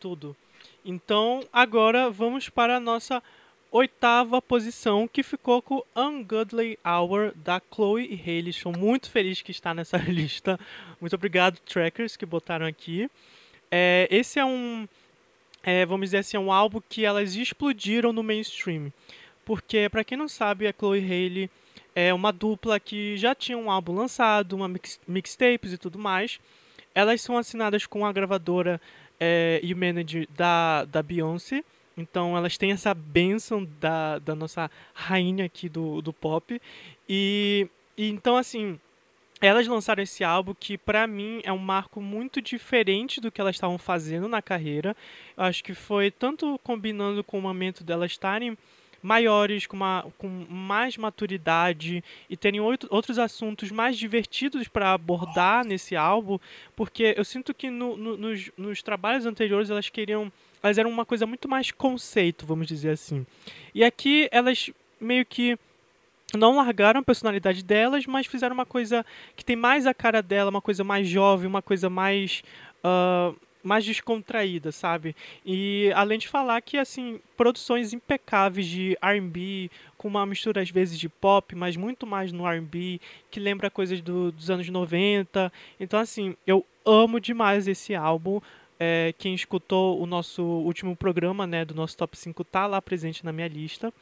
Tudo. Então, agora vamos para a nossa oitava posição, que ficou com Ungodly Hour, da Chloe e Haley. Estou muito feliz que está nessa lista. Muito obrigado, trackers, que botaram aqui. É, esse é um, é, vamos dizer assim, é um álbum que elas explodiram no mainstream. Porque, para quem não sabe, a Chloe Haley é uma dupla que já tinha um álbum lançado, uma mix, mixtapes e tudo mais. Elas são assinadas com a gravadora é, e o manager da, da Beyoncé. Então elas têm essa benção da, da nossa rainha aqui do, do pop. E, e então, assim, elas lançaram esse álbum que para mim é um marco muito diferente do que elas estavam fazendo na carreira. Eu acho que foi tanto combinando com o momento delas estarem maiores, com, uma, com mais maturidade e terem outro, outros assuntos mais divertidos para abordar nesse álbum, porque eu sinto que no, no, nos, nos trabalhos anteriores elas queriam elas eram uma coisa muito mais conceito, vamos dizer assim. E aqui elas meio que não largaram a personalidade delas, mas fizeram uma coisa que tem mais a cara dela, uma coisa mais jovem, uma coisa mais. Uh, mais descontraída, sabe? E além de falar que, assim, produções impecáveis de R&B, com uma mistura às vezes de pop, mas muito mais no R&B, que lembra coisas do, dos anos 90. Então, assim, eu amo demais esse álbum. É, quem escutou o nosso último programa, né, do nosso top 5, tá lá presente na minha lista.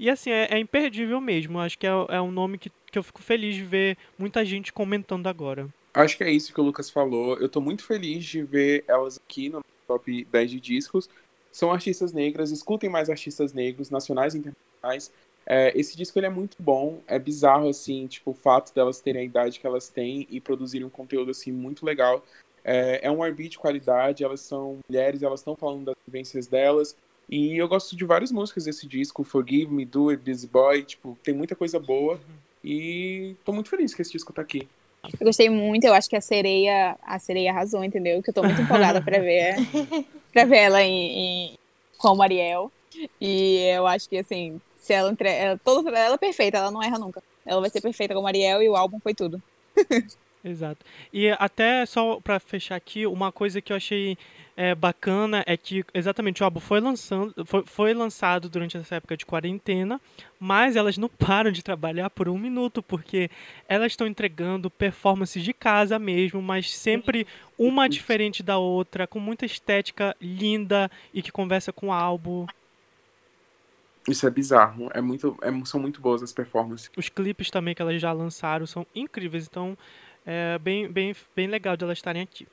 E assim, é, é imperdível mesmo. Acho que é, é um nome que, que eu fico feliz de ver muita gente comentando agora. Acho que é isso que o Lucas falou. Eu tô muito feliz de ver elas aqui no top 10 de discos. São artistas negras, escutem mais artistas negros, nacionais e internacionais. É, esse disco ele é muito bom, é bizarro, assim, tipo, o fato delas terem a idade que elas têm e produzirem um conteúdo, assim, muito legal. É, é um R&B de qualidade, elas são mulheres, elas estão falando das vivências delas. E eu gosto de várias músicas desse disco, Forgive Me, Do It, Busy Boy, tipo, tem muita coisa boa. E tô muito feliz que esse disco tá aqui. Eu gostei muito, eu acho que a sereia, a sereia arrasou, entendeu? Que eu tô muito empolgada pra ver, pra ver ela em, em, como Ariel. E eu acho que assim, se ela, entre... ela, toda, ela é perfeita, ela não erra nunca. Ela vai ser perfeita como Ariel e o álbum foi tudo. Exato. E até só para fechar aqui, uma coisa que eu achei é, bacana é que exatamente o álbum foi, lançando, foi, foi lançado durante essa época de quarentena, mas elas não param de trabalhar por um minuto, porque elas estão entregando performances de casa mesmo, mas sempre uma diferente da outra, com muita estética linda e que conversa com o álbum. Isso é bizarro. É muito, é, são muito boas as performances. Os clipes também que elas já lançaram são incríveis. Então, é bem, bem, bem legal de elas estarem aqui.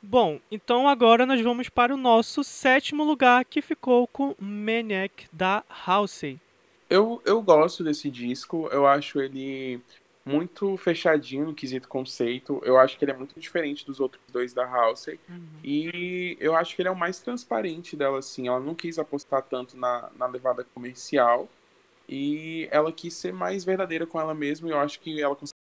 Bom, então agora nós vamos para o nosso sétimo lugar, que ficou com Maniac da Halsey. Eu, eu gosto desse disco, eu acho ele muito fechadinho no quesito conceito. Eu acho que ele é muito diferente dos outros dois da Halsey. Uhum. E eu acho que ele é o mais transparente dela, assim. Ela não quis apostar tanto na, na levada comercial. E ela quis ser mais verdadeira com ela mesma. E eu acho que ela conseguiu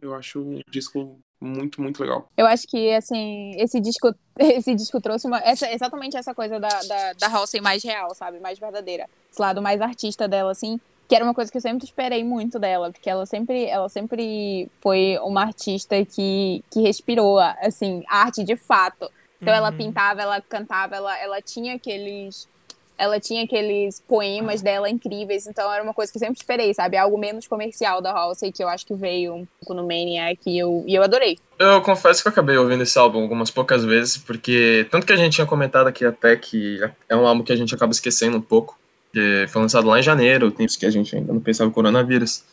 eu acho um disco muito, muito legal. Eu acho que, assim, esse disco, esse disco trouxe uma, essa, exatamente essa coisa da, da, da Halsey mais real, sabe? Mais verdadeira. Esse lado mais artista dela, assim, que era uma coisa que eu sempre esperei muito dela, porque ela sempre, ela sempre foi uma artista que, que respirou, assim, arte de fato. Então uhum. ela pintava, ela cantava, ela, ela tinha aqueles ela tinha aqueles poemas dela incríveis, então era uma coisa que eu sempre esperei, sabe? Algo menos comercial da Halsey, que eu acho que veio um pouco no Maniac e eu, e eu adorei. Eu confesso que eu acabei ouvindo esse álbum algumas poucas vezes, porque tanto que a gente tinha comentado aqui até que é um álbum que a gente acaba esquecendo um pouco, que foi lançado lá em janeiro, tempos que a gente ainda não pensava em coronavírus.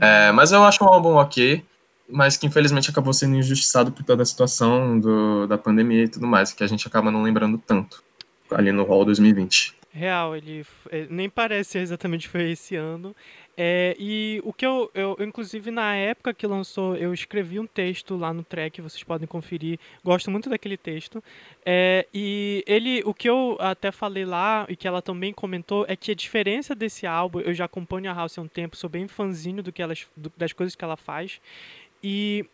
É, mas eu acho um álbum ok, mas que infelizmente acabou sendo injustiçado por toda a situação do, da pandemia e tudo mais, que a gente acaba não lembrando tanto ali no Hall 2020. Real, ele é, nem parece exatamente foi esse ano. É, e o que eu, eu, inclusive, na época que lançou, eu escrevi um texto lá no track, vocês podem conferir. Gosto muito daquele texto. É, e ele, o que eu até falei lá, e que ela também comentou, é que a diferença desse álbum, eu já acompanho a House há um tempo, sou bem fãzinho do que elas, do, das coisas que ela faz. E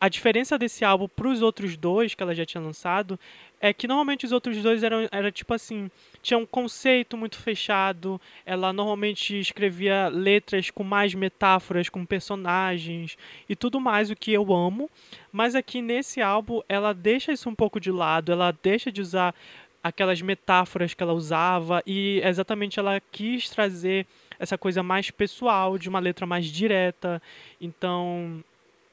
a diferença desse álbum para os outros dois que ela já tinha lançado é que normalmente os outros dois eram era tipo assim tinha um conceito muito fechado. Ela normalmente escrevia letras com mais metáforas com personagens e tudo mais o que eu amo. Mas aqui nesse álbum ela deixa isso um pouco de lado. Ela deixa de usar aquelas metáforas que ela usava e exatamente ela quis trazer essa coisa mais pessoal de uma letra mais direta. Então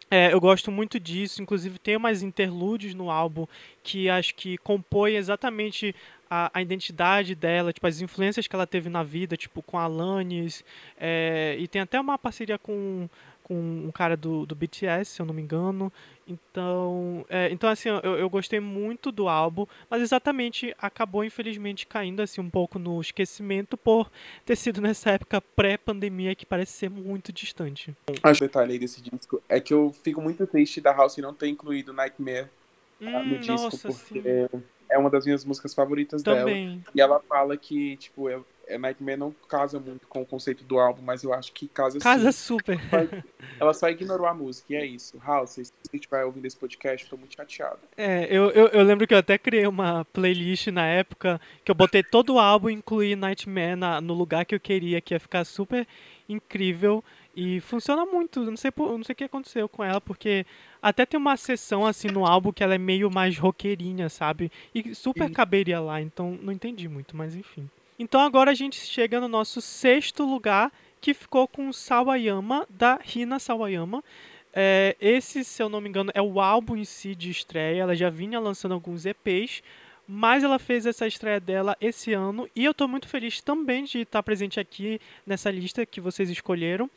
é, eu gosto muito disso, inclusive tem umas interlúdios no álbum que acho que compõem exatamente a, a, identidade dela, tipo, as influências que ela teve na vida, tipo, com Alanis, é, e tem até uma parceria com com um cara do, do BTS, se eu não me engano. Então, é, então assim, eu, eu gostei muito do álbum, mas exatamente acabou infelizmente caindo assim um pouco no esquecimento por ter sido nessa época pré-pandemia que parece ser muito distante. Acho que o detalhe aí desse disco é que eu fico muito triste da House não ter incluído Nightmare hum, no disco, nossa, porque sim. é uma das minhas músicas favoritas Também. dela. E ela fala que, tipo, é, Nightmare não casa muito com o conceito do álbum, mas eu acho que casa Casa sim. super. Ela só ignorou a música, e é isso. House, se você estiver ouvindo esse podcast, eu tô muito chateado. É, eu, eu, eu lembro que eu até criei uma playlist na época que eu botei todo o álbum incluí Nightmare na, no lugar que eu queria, que ia ficar super incrível. E funciona muito. Não sei, não sei o que aconteceu com ela, porque até tem uma sessão assim no álbum que ela é meio mais roqueirinha, sabe? E super Sim. caberia lá, então não entendi muito, mas enfim. Então agora a gente chega no nosso sexto lugar, que ficou com Sawayama, da Rina Sawayama. É, esse, se eu não me engano, é o álbum em si de estreia. Ela já vinha lançando alguns EPs, mas ela fez essa estreia dela esse ano. E eu estou muito feliz também de estar presente aqui nessa lista que vocês escolheram,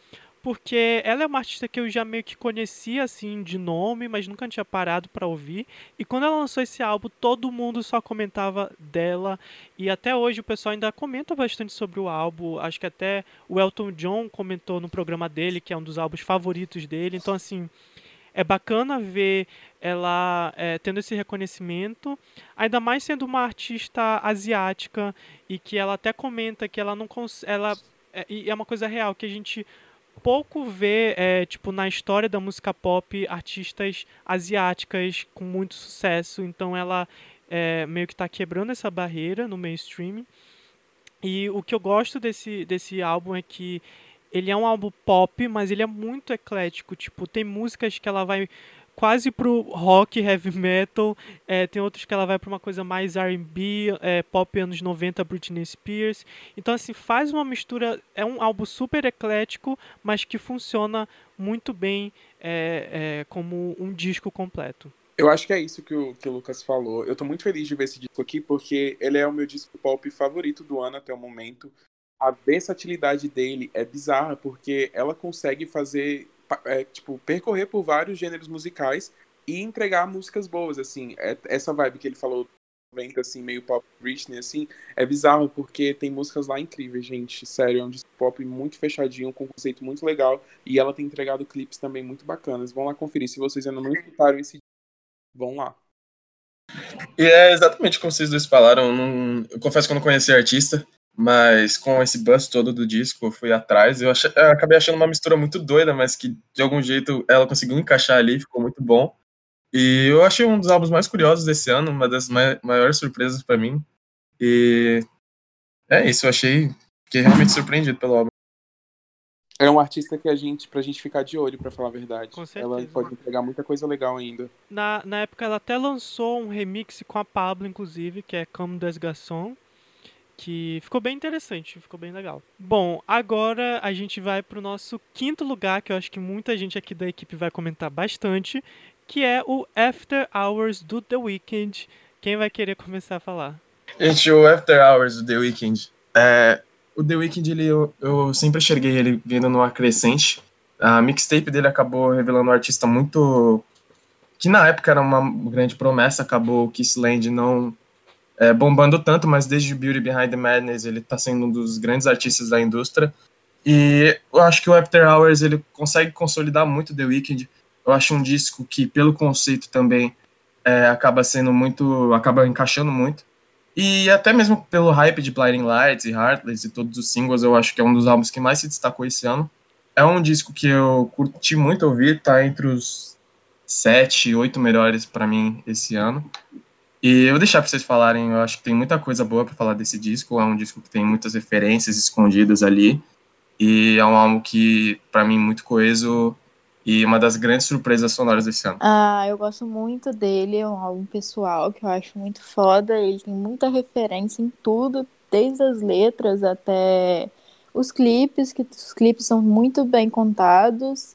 porque ela é uma artista que eu já meio que conhecia assim de nome, mas nunca tinha parado para ouvir. E quando ela lançou esse álbum, todo mundo só comentava dela e até hoje o pessoal ainda comenta bastante sobre o álbum. Acho que até o Elton John comentou no programa dele que é um dos álbuns favoritos dele. Então assim, é bacana ver ela é, tendo esse reconhecimento, ainda mais sendo uma artista asiática e que ela até comenta que ela não ela é, e é uma coisa real que a gente pouco vê, é, tipo, na história da música pop, artistas asiáticas com muito sucesso. Então ela é, meio que está quebrando essa barreira no mainstream. E o que eu gosto desse, desse álbum é que ele é um álbum pop, mas ele é muito eclético. Tipo, tem músicas que ela vai quase pro rock, heavy metal. É, tem outros que ela vai para uma coisa mais R&B, é, pop anos 90, Britney Spears. Então, assim, faz uma mistura... É um álbum super eclético, mas que funciona muito bem é, é, como um disco completo. Eu acho que é isso que o, que o Lucas falou. Eu tô muito feliz de ver esse disco aqui, porque ele é o meu disco pop favorito do ano até o momento. A versatilidade dele é bizarra, porque ela consegue fazer é, tipo, percorrer por vários gêneros musicais e entregar músicas boas, assim. É, essa vibe que ele falou, 90, assim, meio pop Britney, assim, é bizarro, porque tem músicas lá incríveis, gente. Sério, é um disco pop muito fechadinho, com um conceito muito legal. E ela tem entregado clipes também muito bacanas. Vão lá conferir. Se vocês ainda não escutaram esse vão lá. E é exatamente como vocês dois falaram. Não, eu confesso que eu não conhecia a artista. Mas com esse buzz todo do disco, eu fui atrás. Eu, achei, eu, acabei achando uma mistura muito doida, mas que de algum jeito ela conseguiu encaixar ali, ficou muito bom. E eu achei um dos álbuns mais curiosos desse ano, uma das maiores surpresas para mim. E é isso, eu achei. Fiquei realmente surpreendido pelo álbum. É um artista que a gente, pra gente ficar de olho, para falar a verdade. Com certeza. Ela pode entregar muita coisa legal ainda. Na, na época ela até lançou um remix com a Pablo, inclusive, que é Comme des Garçons que ficou bem interessante, ficou bem legal. Bom, agora a gente vai pro nosso quinto lugar, que eu acho que muita gente aqui da equipe vai comentar bastante, que é o After Hours do The Weeknd. Quem vai querer começar a falar? Gente, o After Hours do The Weeknd, é, o The Weeknd, ele, eu, eu sempre enxerguei ele vindo numa crescente. A mixtape dele acabou revelando um artista muito. que na época era uma grande promessa, acabou o Kissland não é, bombando tanto, mas desde Beauty Behind the Madness ele tá sendo um dos grandes artistas da indústria. E eu acho que o After Hours ele consegue consolidar muito The Weeknd. Eu acho um disco que, pelo conceito também, é, acaba sendo muito. acaba encaixando muito. E até mesmo pelo hype de Blinding Lights e Heartless e todos os singles, eu acho que é um dos álbuns que mais se destacou esse ano. É um disco que eu curti muito ouvir, tá entre os sete, oito melhores para mim esse ano. E eu vou deixar para vocês falarem, eu acho que tem muita coisa boa para falar desse disco. É um disco que tem muitas referências escondidas ali. E é um álbum que, para mim, muito coeso e uma das grandes surpresas sonoras desse ano. Ah, eu gosto muito dele, é um álbum pessoal que eu acho muito foda. Ele tem muita referência em tudo, desde as letras até os clipes, que os clipes são muito bem contados.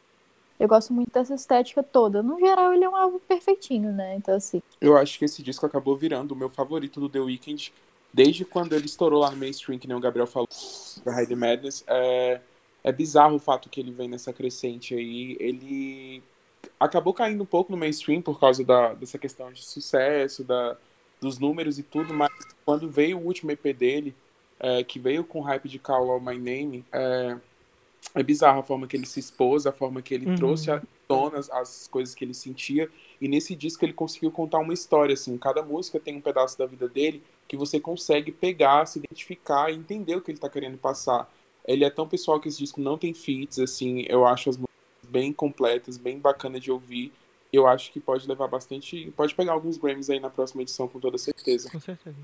Eu gosto muito dessa estética toda. No geral, ele é um álbum perfeitinho, né? Então, assim. Eu acho que esse disco acabou virando o meu favorito do The Weeknd desde quando ele estourou lá no mainstream, que nem o Gabriel falou, da Hide Madness. É é bizarro o fato que ele vem nessa crescente aí. Ele acabou caindo um pouco no mainstream por causa da, dessa questão de sucesso, da, dos números e tudo, mas quando veio o último EP dele, é, que veio com hype de Call All My Name, é, é bizarro a forma que ele se expôs, a forma que ele uhum. trouxe à tona as, as coisas que ele sentia. E nesse disco ele conseguiu contar uma história, assim. Cada música tem um pedaço da vida dele que você consegue pegar, se identificar e entender o que ele está querendo passar. Ele é tão pessoal que esse disco não tem feats, assim, eu acho as músicas bem completas, bem bacana de ouvir. Eu acho que pode levar bastante. Pode pegar alguns Grammys aí na próxima edição, com toda certeza. Com certeza.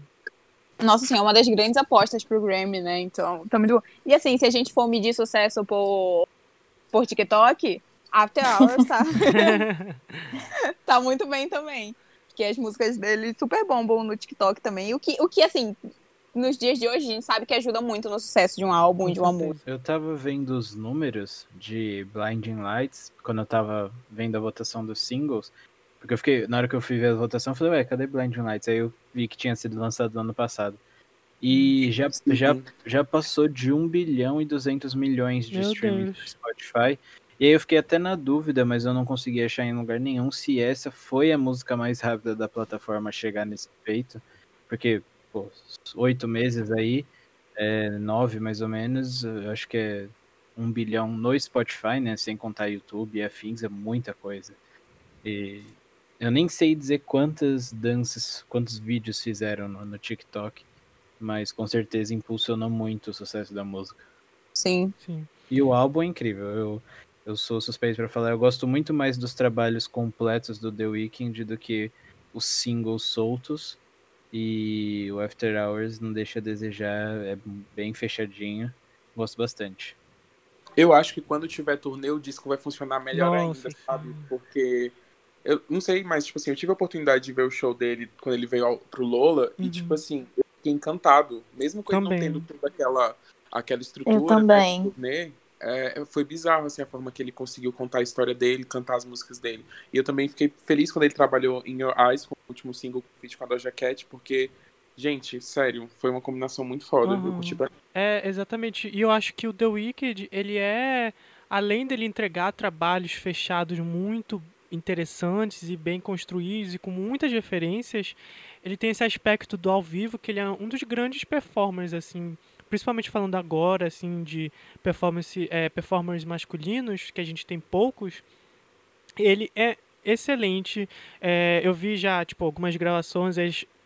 Nossa, assim, é uma das grandes apostas pro Grammy, né? Então, tá muito bom. E assim, se a gente for medir sucesso por, por TikTok, After Hours tá, tá muito bem também. Porque as músicas dele super bombam no TikTok também. O que, o que assim, nos dias de hoje, a gente sabe que ajuda muito no sucesso de um álbum e de uma música. Eu tava vendo os números de Blinding Lights, quando eu tava vendo a votação dos singles, porque eu fiquei, na hora que eu fui ver a votação, eu falei, ué, cadê Blinding Lights? Aí eu vi que tinha sido lançado no ano passado. E já, já, já passou de 1 bilhão e 200 milhões de Meu streaming no Spotify. E aí eu fiquei até na dúvida, mas eu não consegui achar em lugar nenhum se essa foi a música mais rápida da plataforma a chegar nesse feito. Porque pô, oito meses aí, é, nove mais ou menos, acho que é um bilhão no Spotify, né? Sem contar YouTube e afins, é muita coisa. E eu nem sei dizer quantas danças, quantos vídeos fizeram no, no TikTok, mas com certeza impulsionou muito o sucesso da música. Sim. Sim. E o álbum é incrível. Eu, eu sou suspeito para falar. Eu gosto muito mais dos trabalhos completos do The Weeknd do que os singles soltos. E o After Hours não deixa a desejar, é bem fechadinho. Gosto bastante. Eu acho que quando tiver turnê, o disco vai funcionar melhor Nossa, ainda, sabe? Porque eu não sei, mas tipo assim, eu tive a oportunidade de ver o show dele quando ele veio ao, pro Lola uhum. e tipo assim, eu fiquei encantado, mesmo com também. ele não tendo toda aquela aquela estrutura eu também. Né, turnê, é, foi bizarro assim, a forma que ele conseguiu contar a história dele, cantar as músicas dele. E eu também fiquei feliz quando ele trabalhou em Your Eyes, com o último single feat com a Doja Cat, porque, gente, sério, foi uma combinação muito foda. Uhum. Eu curti pra... É, exatamente. E eu acho que o The Wicked, ele é, além dele entregar trabalhos fechados muito interessantes e bem construídos e com muitas referências, ele tem esse aspecto do ao vivo que ele é um dos grandes performers assim principalmente falando agora, assim, de performance, é, performers masculinos, que a gente tem poucos, ele é excelente. É, eu vi já, tipo, algumas gravações,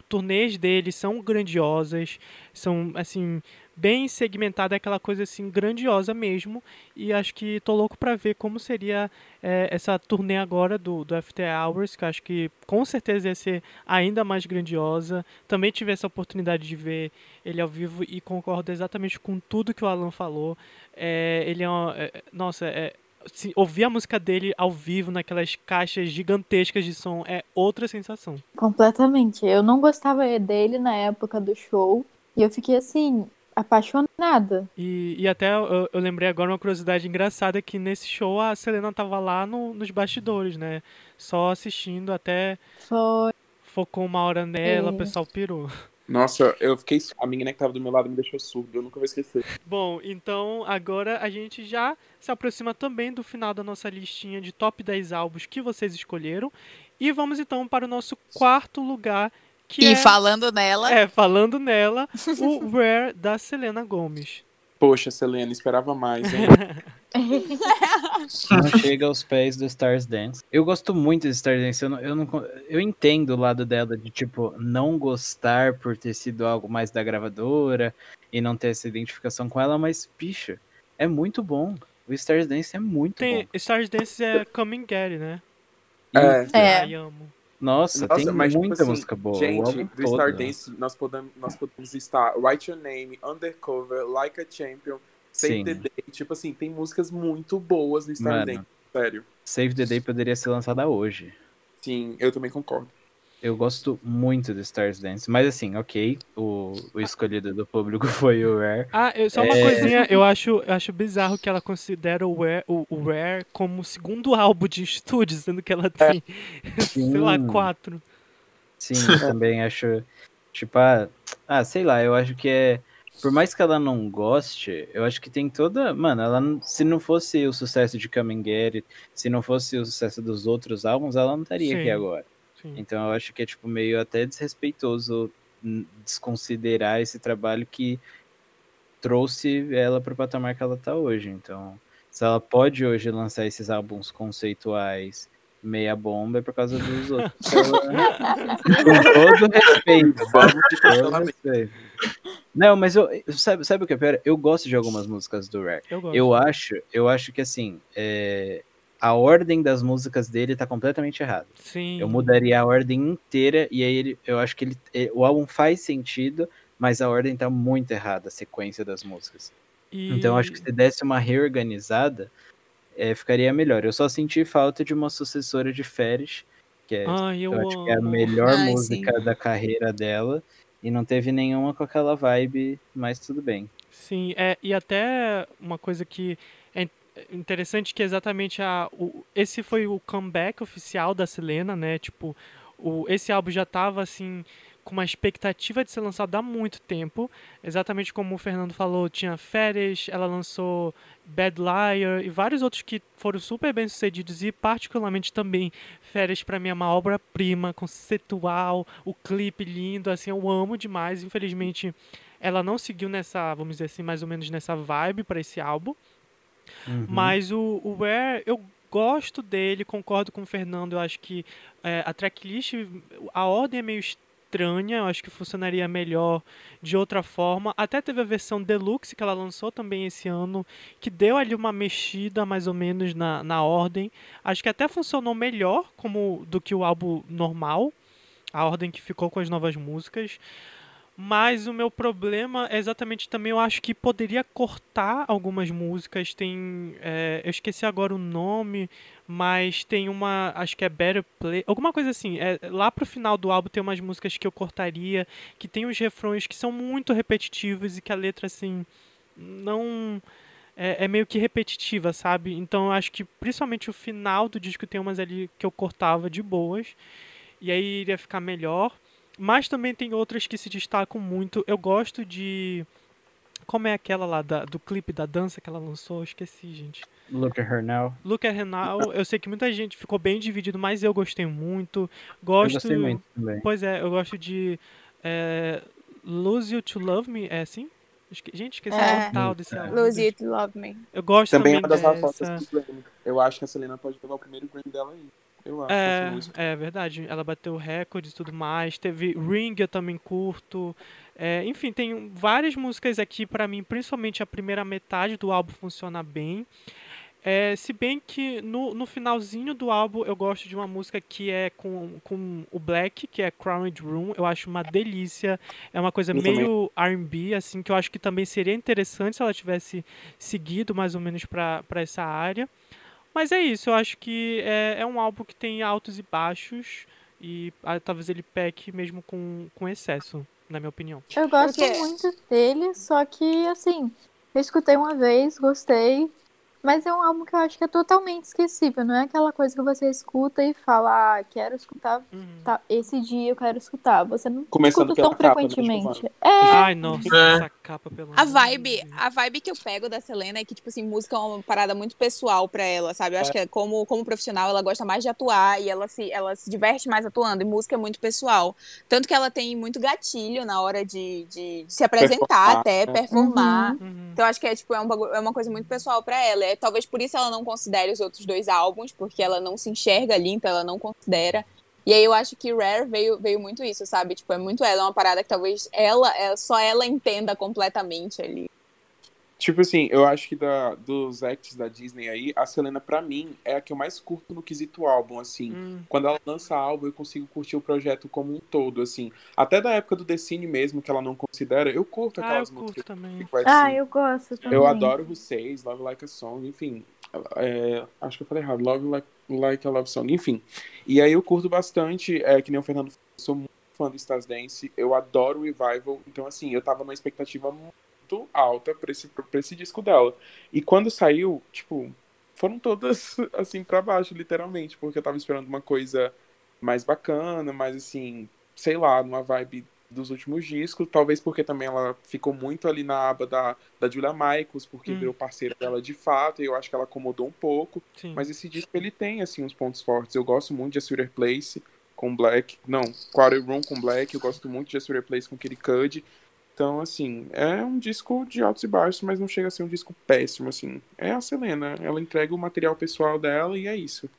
turnês dele são grandiosas, são, assim, bem segmentada, aquela coisa assim grandiosa mesmo. E acho que tô louco para ver como seria é, essa turnê agora do, do After Hours, que acho que com certeza ia ser ainda mais grandiosa. Também tive essa oportunidade de ver ele ao vivo e concordo exatamente com tudo que o Alan falou. É, ele é, uma, é nossa, é, se, ouvir a música dele ao vivo naquelas caixas gigantescas de som é outra sensação. Completamente. Eu não gostava dele na época do show. E eu fiquei assim, apaixonada. E, e até eu, eu, lembrei agora uma curiosidade engraçada que nesse show a Selena tava lá no, nos bastidores, né? Só assistindo até. Foi. Focou uma hora nela, é. o pessoal pirou. Nossa, eu fiquei. A menina que tava do meu lado me deixou surdo, eu nunca vou esquecer. Bom, então agora a gente já se aproxima também do final da nossa listinha de top 10 álbuns que vocês escolheram. E vamos então para o nosso quarto lugar, que E é, falando nela, é, falando nela, o Rare da Selena Gomez. Poxa, Selena, esperava mais, hein? Não chega aos pés do Stars Dance. Eu gosto muito de Stars Dance. Eu, não, eu, não, eu entendo o lado dela de, tipo, não gostar por ter sido algo mais da gravadora e não ter essa identificação com ela, mas, bicho, é muito bom. O Stars Dance é muito Tem bom. Stars Dance é Come and Get né? É. É. Ai, amo. Nossa, Nossa, tem mas, tipo muita assim, música boa. Gente, do todo. Stardance, nós podemos, nós podemos estar Write Your Name, Undercover, Like a Champion, Save Sim. the Day. Tipo assim, tem músicas muito boas no Stardance, Mano. sério. Save the Day poderia ser lançada hoje. Sim, eu também concordo. Eu gosto muito do Stars Dance, mas assim, ok, o, o escolhido do público foi o Rare. Ah, eu- só uma É. coisinha, eu acho, eu acho bizarro que ela considera o Rare, o, o Rare como o segundo álbum de estúdio, sendo que ela tem, sei lá, quatro. Sim, eu também acho, tipo, ah, ah, sei lá, eu acho que é, por mais que ela não goste, eu acho que tem toda, mano, ela, se não fosse o sucesso de Come and Get It, se não fosse o sucesso dos outros álbuns, ela não estaria Sim. aqui agora. Sim. Então eu acho que é tipo meio até desrespeitoso desconsiderar esse trabalho que trouxe ela pro patamar que ela tá hoje. Então, se ela pode hoje lançar esses álbuns conceituais meia bomba é por causa dos outros. Ela- Com todo respeito, Vamos sabe? de Com todo respeito. Não, mas eu sabe, sabe o que é pior? Eu gosto de algumas músicas do Rare. Eu gosto. Eu acho, eu acho que assim, é, a ordem das músicas dele tá completamente errada. Sim. Eu mudaria a ordem inteira e aí ele, eu acho que ele, eh, o álbum faz sentido, mas a ordem tá muito errada, a sequência das músicas. E- Então eu acho que se desse uma reorganizada, eh, ficaria melhor. Eu só senti falta de uma sucessora de Férias, que é, Ai, eu, eu acho que é a melhor Ai, música da carreira dela, e não teve nenhuma com aquela vibe, mas tudo bem. Sim, é, e até uma coisa que é interessante que é exatamente a, o, esse foi o comeback oficial da Selena, né? Tipo, o, esse álbum já tava assim com uma expectativa de ser lançado há muito tempo. Exatamente como o Fernando falou, tinha Férias, ela lançou Bad Liar e vários outros que foram super bem sucedidos e particularmente também Férias pra mim é uma obra-prima, conceitual, o clipe lindo, assim, eu amo demais. Infelizmente, ela não seguiu nessa, vamos dizer assim, mais ou menos nessa vibe pra esse álbum. Uhum. Mas o, o Where, eu gosto dele, concordo com o Fernando. Eu acho que é, a tracklist, a ordem é meio estranha. Eu acho que funcionaria melhor de outra forma. Até teve a versão deluxe que ela lançou também esse ano, que deu ali uma mexida mais ou menos na, na ordem. Acho que até funcionou melhor como do que o álbum normal. A ordem que ficou com as novas músicas. Mas o meu problema é exatamente também, eu acho que poderia cortar algumas músicas. Tem. é, eu esqueci agora o nome, mas tem uma. Acho que é Better Play. Alguma coisa assim. É, lá pro final do álbum tem umas músicas que eu cortaria, que tem os refrões que são muito repetitivos e que a letra, assim. Não. É, é meio que repetitiva, sabe? Então eu acho que principalmente o final do disco tem umas ali que eu cortava de boas. E aí iria ficar melhor. Mas também tem outras que se destacam muito. Eu gosto de. Como é aquela lá da- do clipe da dança que ela lançou? Eu esqueci, gente. Look at Her Now. Look at Renal, eu sei que muita gente ficou bem dividido, mas eu gostei muito. Gosto. Eu gostei muito também. Pois é, eu gosto de. é, Lose You to Love Me, é assim? Esque- Gente, esqueci É. o total desse álbum. Lose You to Love Me. Eu gosto Também é também, uma das dessa. do Grammy. Eu acho que a Selena pode levar o primeiro Grammy dela aí. Eu acho. essa música. É, é verdade. Ela bateu recordes e tudo mais. Teve Ring, eu também curto. É, enfim, tem várias músicas aqui pra mim, principalmente a primeira metade do álbum funciona bem. É, se bem que no, no finalzinho do álbum eu gosto de uma música que é com, com o Black, que é Crowned Room. Eu acho uma delícia. É uma coisa Eu meio R&B, assim, que eu acho que também seria interessante se ela tivesse seguido mais ou menos pra essa área. Mas é isso, eu acho que é, é um álbum que tem altos e baixos e ah, talvez ele peque mesmo com, com excesso, na minha opinião. Eu gosto Porque- muito dele, só que assim, eu escutei uma vez, gostei, Mas é um álbum que eu acho que é totalmente esquecível. Não é aquela coisa que você escuta e fala, ah, quero escutar Uhum. tá, esse dia eu quero escutar. Você não Começando escuta tão capa, né, frequentemente. É, Ai, nossa, É. capa pelo A de vibe, a vibe que eu pego da Selena é que, tipo assim, música é uma parada muito pessoal pra ela, sabe? Eu acho que é como, como profissional, ela gosta mais de atuar e ela se, ela se diverte mais atuando. E música é muito pessoal. Tanto que ela tem muito gatilho na hora de, de, de se apresentar Performar, até, né? performar. Uhum. Então, acho que é, tipo, é, um bagu- é uma coisa muito pessoal pra ela. É, talvez por isso ela não considere os outros dois álbuns, porque ela não se enxerga ali, então ela não considera. E aí eu acho que Rare veio, veio muito isso, sabe? Tipo, é muito ela, é uma parada que talvez ela, é, só ela entenda completamente ali. Tipo assim, eu acho que da, dos acts da Disney aí, a Selena, pra mim, é a que eu mais curto no quesito álbum, assim. Hum. Quando ela lança álbum, eu consigo curtir o projeto como um todo, assim. Até da época do The Cine mesmo, que ela não considera, eu curto Ah, eu aquelas curto músicas. também. que vai ah, assim. eu gosto também. Eu adoro Says, Love Like a Song, enfim. É, acho que eu falei errado, Love Like, like a Love Song, enfim. E aí eu curto bastante, é, que nem o Fernando falou, sou muito fã do Stars Dance, eu adoro o Revival, então assim, eu tava numa expectativa muito alta pra esse, pra esse disco dela. E quando saiu, tipo, foram todas assim pra baixo, literalmente, porque eu tava esperando uma coisa mais bacana, mais assim, sei lá, numa vibe dos últimos discos, talvez porque também ela ficou muito ali na aba da, da Julia Michaels, porque Hum. virou parceira dela de fato, e eu acho que ela acomodou um pouco, Sim. mas esse disco ele tem assim uns pontos fortes. Eu gosto muito de A Sweeter Place com Black, não, Quarry Room com Black, eu gosto muito de A Sweeter Place com Kitty Cud. Então, assim, é um disco de altos e baixos, mas não chega a ser um disco péssimo, assim. É a Selena, ela entrega o material pessoal dela e é isso.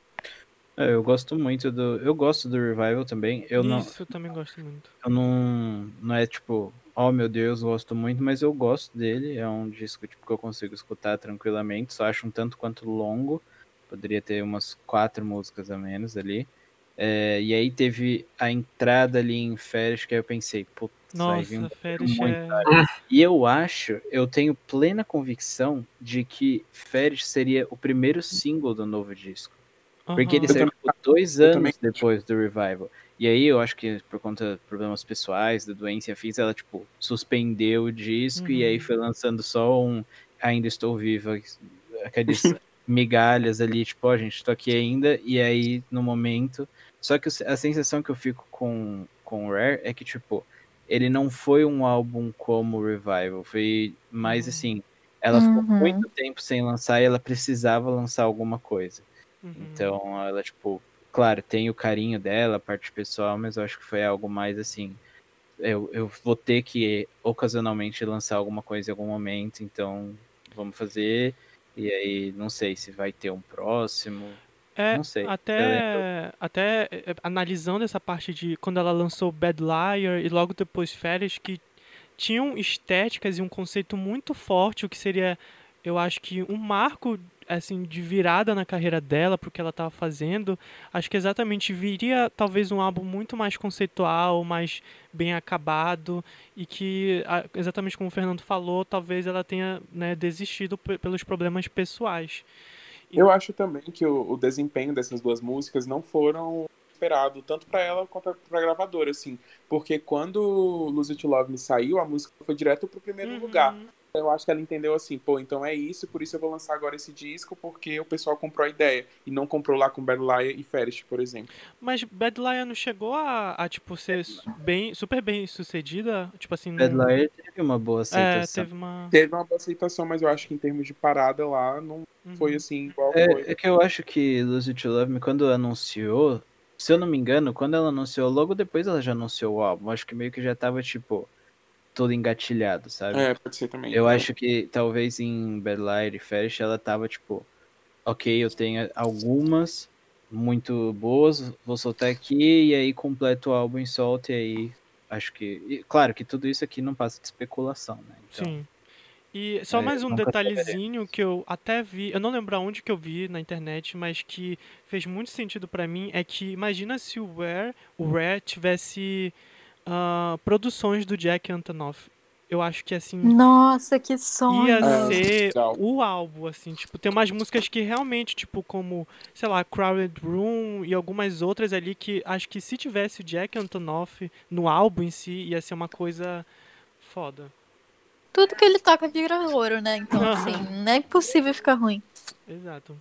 É, eu gosto muito do. Eu gosto do Revival também. Eu não, Isso eu também gosto muito. eu não. Não é tipo, oh meu Deus, gosto muito, mas eu gosto dele. É um disco tipo, que eu consigo escutar tranquilamente. Só acho um tanto quanto longo. Poderia ter umas quatro músicas a menos ali. É, e aí teve a entrada ali em férias que aí eu pensei, putz, vir um Nossa, férias muito é... E eu acho, eu tenho plena convicção de que Férias seria o primeiro single do novo disco. Porque ele Aham. saiu tipo, dois eu anos também depois do Revival. E aí eu acho que por conta de problemas pessoais, da doença afins, ela, tipo, suspendeu o disco e aí Uhum. foi lançando só um Ainda Estou Viva, aqueles migalhas ali, tipo, ó, gente, tô aqui ainda, e aí no momento. Só que a sensação que eu fico com, com o Rare é que, tipo, ele não foi um álbum como o Revival, foi mais Uhum. assim. Ela ficou Uhum. muito tempo sem lançar e ela precisava lançar alguma coisa. Uhum. Então, ela, tipo, claro, tem o carinho dela, a parte pessoal, mas eu acho que foi algo mais assim. Eu, eu vou ter que ocasionalmente lançar alguma coisa em algum momento, então vamos fazer. E aí, não sei se vai ter um próximo. É, Não sei. até, até é, é, analisando essa parte de quando ela lançou Bad Liar e logo depois Férias, que tinham estéticas e um conceito muito forte, o que seria, eu acho que um marco assim de virada na carreira dela pro que ela estava fazendo. Acho que exatamente viria talvez um álbum muito mais conceitual, mais bem acabado e que a- exatamente como o Fernando falou, talvez ela tenha né, desistido pe- pelos problemas pessoais. Eu acho também que o, o desempenho dessas duas músicas não foram esperado, tanto pra ela quanto pra gravadora, assim. Porque quando Lose It to Love Me saiu, a música foi direto pro primeiro Uhum. lugar. Eu acho que ela entendeu assim, pô, então é isso, por isso eu vou lançar agora esse disco, porque o pessoal comprou a ideia. E não comprou lá com Bad Liar e Fetish, por exemplo. Mas Bad Liar não chegou a, a, tipo, ser bem, super bem sucedida? Tipo assim, Bad não- Liar teve uma boa É, aceitação. teve uma... Teve uma boa aceitação, mas eu acho que em termos de parada lá, não Uhum. foi assim igual foi. É, é que eu acho que Lose It to Love Me, quando anunciou, se eu não me engano, quando ela anunciou, logo depois ela já anunciou o álbum. Acho que meio que já tava, tipo, todo engatilhado, sabe? É, pode ser também. Eu É. acho que talvez em Bad Light e Fetish ela tava, tipo, ok, eu tenho algumas muito boas, vou soltar aqui e aí completo o álbum e solto e aí acho que... e, claro que tudo isso aqui não passa de especulação, né? Então, Sim. E só é, mais um detalhezinho que eu até vi, eu não lembro aonde que eu vi na internet, mas que fez muito sentido pra mim, é que imagina se o Rare, o Rare tivesse ah, produções do Jack Antonoff. Eu acho que assim Nossa, que sonho. ia É, ser o álbum, assim, tipo, tem umas músicas que realmente, tipo, como, sei lá, Crowded Room e algumas outras ali que acho que se tivesse o Jack Antonoff no álbum em si, ia ser uma coisa foda. Tudo que ele toca vira ouro, né? Então, assim, não é impossível ficar ruim. Exato.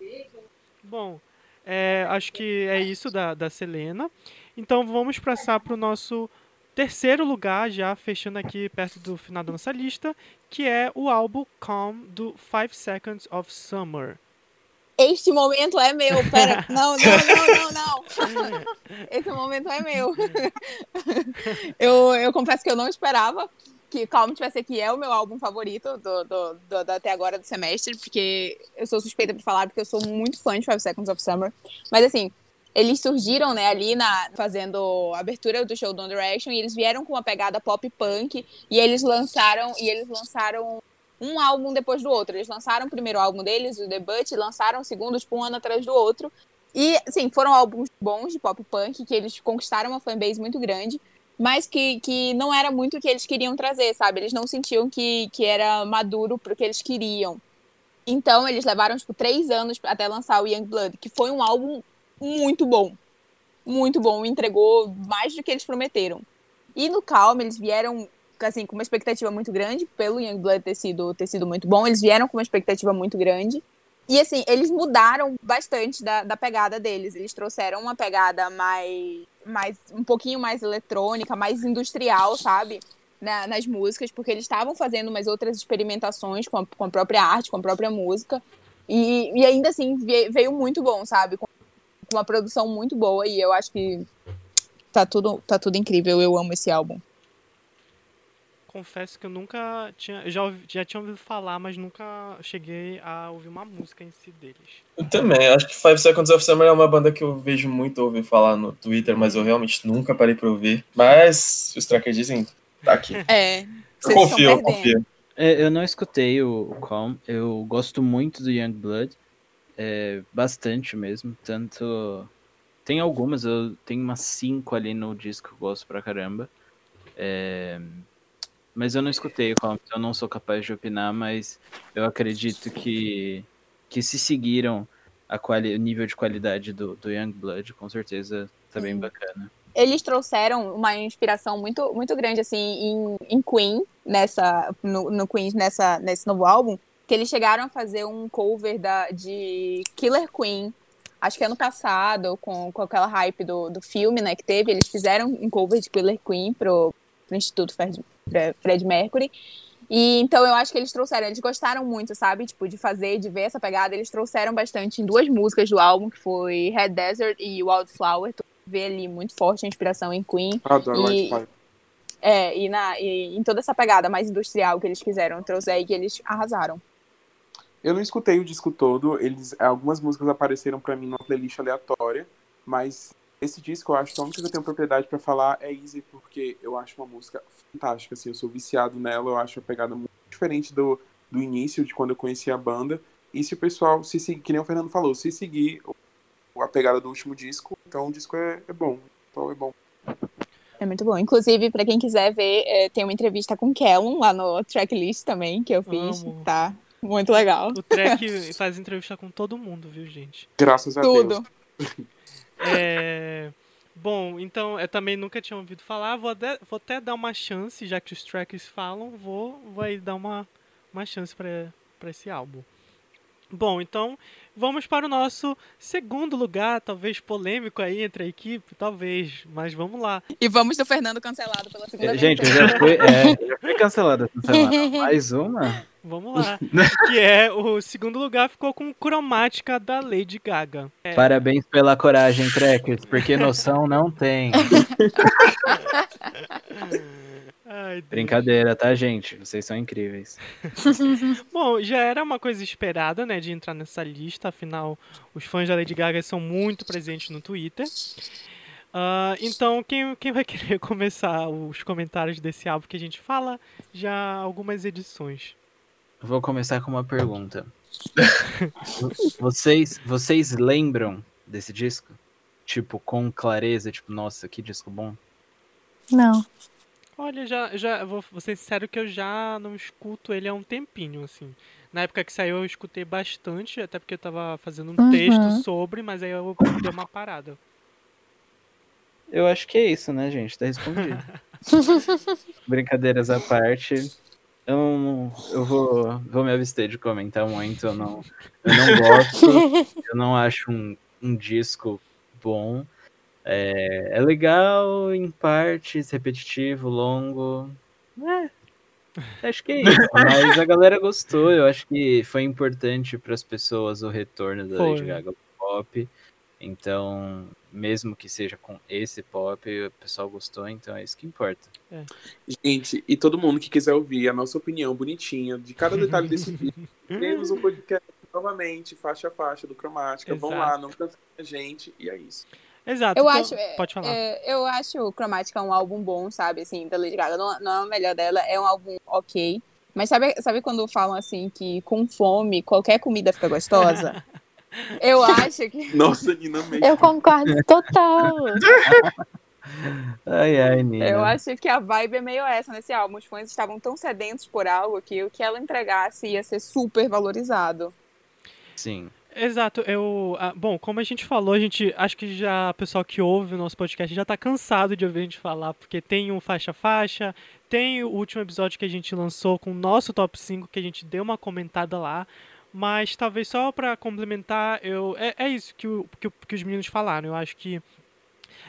Bom, é, acho que é isso da, da Selena. Então vamos passar para o nosso terceiro lugar, já fechando aqui perto do final da nossa lista, que é o álbum Calm do Five Seconds of Summer. Este momento é meu. Pera, não, não, não, não, não. Esse momento é meu. Eu, eu confesso que eu não esperava que Calm tivesse aqui. É o meu álbum favorito do, do, do, do até agora do semestre, porque eu sou suspeita pra falar, porque eu sou muito fã de Five Seconds of Summer. Mas assim, eles surgiram, né, ali na fazendo a abertura do show do One e eles vieram com uma pegada pop punk e eles lançaram e eles lançaram um álbum depois do outro. Eles lançaram o primeiro álbum deles, o Debut, lançaram o segundo, tipo, um ano atrás do outro. E, assim, foram álbuns bons de pop punk, que eles conquistaram uma fanbase muito grande, mas que, que não era muito o que eles queriam trazer, sabe? Eles não sentiam que, que era maduro pro que eles queriam. Então, eles levaram, tipo, três anos até lançar o Young Blood, que foi um álbum muito bom. Muito bom, entregou mais do que eles prometeram. E no Calm, eles vieram assim, com uma expectativa muito grande, pelo Youngblood ter sido, ter sido muito bom. Eles vieram com uma expectativa muito grande. E, assim, eles mudaram bastante da, da pegada deles. Eles trouxeram uma pegada mais, mais. um pouquinho mais eletrônica, mais industrial, sabe? Na, nas músicas, porque eles estavam fazendo umas outras experimentações com a, com a própria arte, com a própria música. E, e ainda assim veio muito bom, sabe? Com uma produção muito boa. E eu acho que tá tudo, tá tudo incrível. Eu amo esse álbum confesso que eu nunca tinha. Já, ouvi, já tinha ouvido falar, mas nunca cheguei a ouvir uma música em si deles. Eu também. Acho que Five Seconds of Summer é uma banda que eu vejo muito ouvir falar no Twitter, mas eu realmente nunca parei pra ouvir. Mas os trackers dizem, tá aqui. É. Eu confio, eu confio. É, eu não escutei o, o Calm. Eu gosto muito do Young Blood. É, bastante mesmo. Tanto. Tem algumas, eu tenho umas cinco ali no disco que eu gosto pra caramba. É, mas eu não escutei o eu não sou capaz de opinar, mas eu acredito que, que se seguiram a quali, o nível de qualidade do, do Young Blood, com certeza tá bem bacana. Eles trouxeram uma inspiração muito, muito grande assim em, em Queen, nessa, no, no Queen nessa, nesse novo álbum, que eles chegaram a fazer um cover da, de Killer Queen, acho que ano passado, com, com aquela hype do, do filme, né, que teve, eles fizeram um cover de Killer Queen pro, pro Instituto Fred, Fred Mercury. E então eu acho que eles trouxeram, eles gostaram muito, sabe? Tipo, de fazer, de ver essa pegada. Eles trouxeram bastante em duas músicas do álbum, que foi Red Desert e Wildflower. Tu vê ali muito forte a inspiração em Queen. Adoro e, É, e, na, e em toda essa pegada mais industrial que eles quiseram trazer e que eles arrasaram. Eu não escutei o disco todo, eles algumas músicas apareceram para mim numa playlist aleatória, mas esse disco, eu acho que a única que eu tenho propriedade para falar é Easy, porque eu acho uma música fantástica, assim, eu sou viciado nela, eu acho a pegada muito diferente do, do início, de quando eu conheci a banda. E se o pessoal, se seguir, que nem o Fernando falou, se seguir a pegada do último disco, então o disco é, é bom. Então é bom. É muito bom. Inclusive, para quem quiser ver, é, tem uma entrevista com Kellen lá no tracklist também, que eu fiz. Amo. Tá muito legal. O track faz entrevista com todo mundo, viu, gente? Graças a Tudo. Deus. É... Bom, então eu também nunca tinha ouvido falar. Vou, de... vou até dar uma chance, já que os tracks falam, vou, vou aí dar uma, uma chance para esse álbum. Bom, então vamos para o nosso segundo lugar, talvez polêmico aí entre a equipe, talvez, mas vamos lá. E vamos do Fernando cancelado pela segunda É, vez. gente, eu já fui, é, já fui cancelado essa semana. Mais uma? Vamos lá. que é o segundo lugar ficou com cromática da Lady Gaga. É, Parabéns pela coragem, Trekkers, porque noção não tem. ai. Brincadeira, tá, gente? Vocês são incríveis. Bom, já era uma coisa esperada, né, de entrar nessa lista, afinal, os fãs da Lady Gaga são muito presentes no Twitter. Ah, então, quem, quem vai querer começar os comentários desse álbum que a gente fala já algumas edições? Vou começar com uma pergunta. vocês, vocês lembram desse disco? Tipo, com clareza, tipo, nossa, que disco bom. Não. Olha, já, já vou, vou ser sincero que eu já não escuto ele há um tempinho, assim. Na época que saiu eu escutei bastante, até porque eu tava fazendo um Uhum. texto sobre, mas aí eu dei uma parada. Eu acho que é isso, né, gente? Tá respondido. Brincadeiras à parte. Eu, não, eu vou, vou me abster de comentar muito. Eu não, eu não gosto. eu não acho um, um disco bom. É, é legal em partes, repetitivo, longo. É, acho que é isso. Mas a galera gostou. Eu acho que foi importante para as pessoas o retorno da Foi. Lady Gaga pop. Então, mesmo que seja com esse pop, o pessoal gostou, então é isso que importa. Gente, e todo mundo que quiser ouvir a nossa opinião bonitinha de cada detalhe desse vídeo, temos um podcast novamente, faixa a faixa do Cromática. Vão Exato. lá, não cancele a gente, e é isso. Exato. Eu então- acho, é, Pode falar. É, eu acho o Chromatica um álbum bom, sabe? Assim, da Lady Gaga. Não, não é o melhor dela, é um álbum ok. Mas sabe, sabe quando falam assim que com fome qualquer comida fica gostosa? eu acho que. Nossa, Nina mesmo. Eu concordo total. Ai, ai, Nina. Eu acho que a vibe é meio essa nesse álbum. Os fãs estavam tão sedentos por algo que o que ela entregasse ia ser super valorizado. Sim. Exato, eu. ah, bom, como a gente falou, a gente. Acho que já o pessoal que ouve o nosso podcast já tá cansado de ouvir a gente falar, porque tem um faixa-faixa, tem o último episódio que a gente lançou com o nosso top 5, que a gente deu uma comentada lá. Mas talvez só pra complementar, eu. É, é isso que, o, que, que os meninos falaram. Eu acho que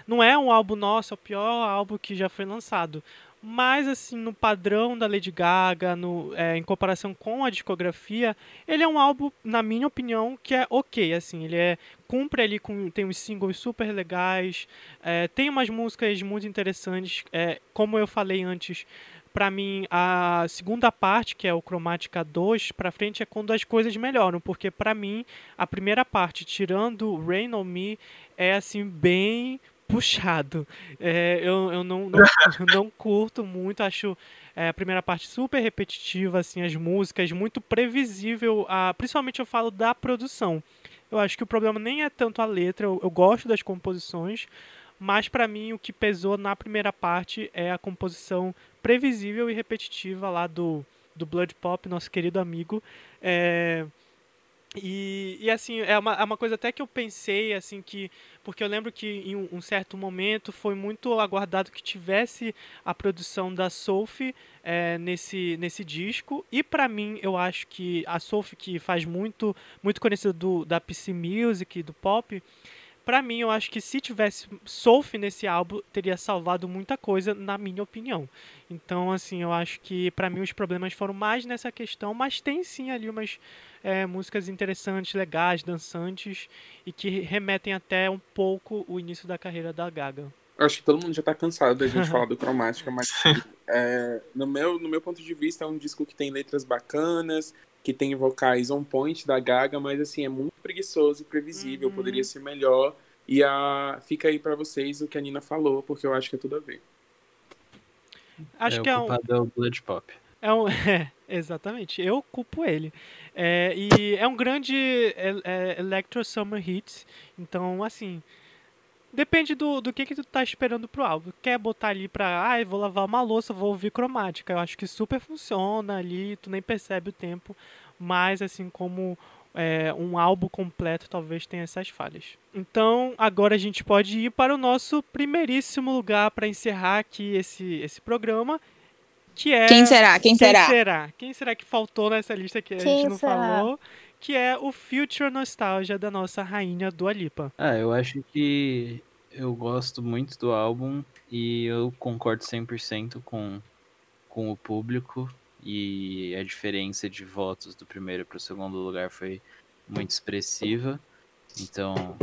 não é um álbum nosso, é o pior álbum que já foi lançado. Mas, assim, no padrão da Lady Gaga, no, é, em comparação com a discografia, ele é um álbum, na minha opinião, que é ok, assim, ele é cumpre ali com tem uns singles super legais, é, tem umas músicas muito interessantes, é, como eu falei antes, pra mim a segunda parte, que é o Chromatica 2 pra frente é quando as coisas melhoram, porque pra mim a primeira parte, tirando Rain on Me, é assim bem puxado. É, eu, eu não, não, não curto muito, acho é, a primeira parte super repetitiva, assim, as músicas, muito previsível, a, principalmente eu falo da produção. Eu acho que o problema nem é tanto a letra, eu, eu gosto das composições, mas pra mim o que pesou na primeira parte é a composição previsível e repetitiva lá do, do Blood Pop, nosso querido amigo. É, e, e assim, é uma, é uma coisa até que eu pensei, assim, que. Porque eu lembro que em um, certo momento foi muito aguardado que tivesse a produção da Sophie é, nesse, nesse disco. E pra mim, eu acho que a Sophie, que faz muito, muito conhecida da PC Music, do pop, pra mim, eu acho que se tivesse Sophie nesse álbum, teria salvado muita coisa, na minha opinião. Então, assim, eu acho que pra mim os problemas foram mais nessa questão, mas tem sim ali umas é, músicas interessantes, legais, dançantes e que remetem até um pouco o início da carreira da Gaga. Eu Acho que todo mundo já tá cansado da gente falar do Cromática, mas é, no, meu, no meu ponto de vista é um disco que tem letras bacanas, que tem vocais on point da Gaga, mas assim, é muito preguiçoso e previsível, Uhum. poderia ser melhor. E a, fica aí pra vocês o que a Nina falou, porque eu acho que é tudo a ver. Acho é, que é um, é o Blood Pop. É um, é, exatamente. Eu culpo ele. É, e é um grande é, é, Electro Summer Hits. Então, assim. Depende do, do que, que tu tá esperando pro álbum. Quer botar ali pra. Ah, eu vou lavar uma louça, vou ouvir cromática. Eu acho que super funciona ali, tu nem percebe o tempo. Mas, assim, como é, um álbum completo, talvez tenha essas falhas. Então, agora a gente pode ir para o nosso primeiríssimo lugar para encerrar aqui esse, esse programa. Que é. Quem será? Quem, Quem será? será? Quem será que faltou nessa lista que a Quem gente não será? falou? Que é o Future Nostalgia da nossa rainha Dua Lipa. Ah, eu acho que eu gosto muito do álbum e eu concordo 100% com, com o público e a diferença de votos do primeiro para o segundo lugar foi muito expressiva. Então,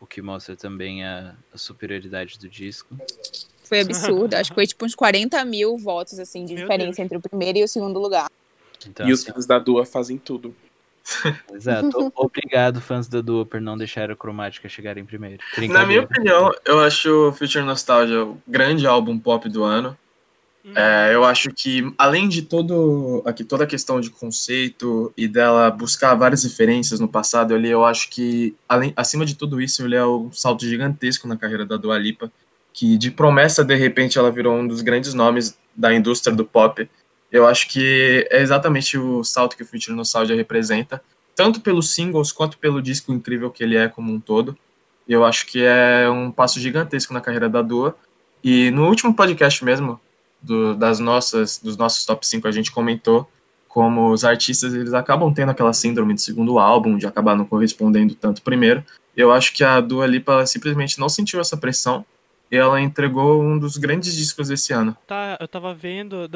o que mostra também a, a superioridade do disco. Foi absurdo. Acho que foi tipo uns 40 mil votos, assim, de Meu diferença Deus. entre o primeiro e o segundo lugar. Então, e os assim, fãs da Dua fazem tudo. Exato. Obrigado, fãs da Dua, por não deixar a cromática chegar em primeiro. Na minha opinião, eu acho Future Nostalgia o grande álbum pop do ano. É, eu acho que, além de todo, aqui, toda a questão de conceito e dela buscar várias referências no passado ali, eu acho que, além, acima de tudo isso, ele é um salto gigantesco na carreira da Dua Lipa, que de promessa, de repente, ela virou um dos grandes nomes da indústria do pop. Eu acho que é exatamente o salto que o Future Nostalgia representa, tanto pelos singles quanto pelo disco incrível que ele é como um todo. Eu acho que é um passo gigantesco na carreira da Dua. E no último podcast mesmo, do, das nossas, dos nossos top 5 a gente comentou como os artistas eles acabam tendo aquela síndrome do segundo álbum, de acabar não correspondendo tanto primeiro. Eu acho que a Dua Lipa simplesmente não sentiu essa pressão ela entregou um dos grandes discos desse ano. Tá, eu tava vendo,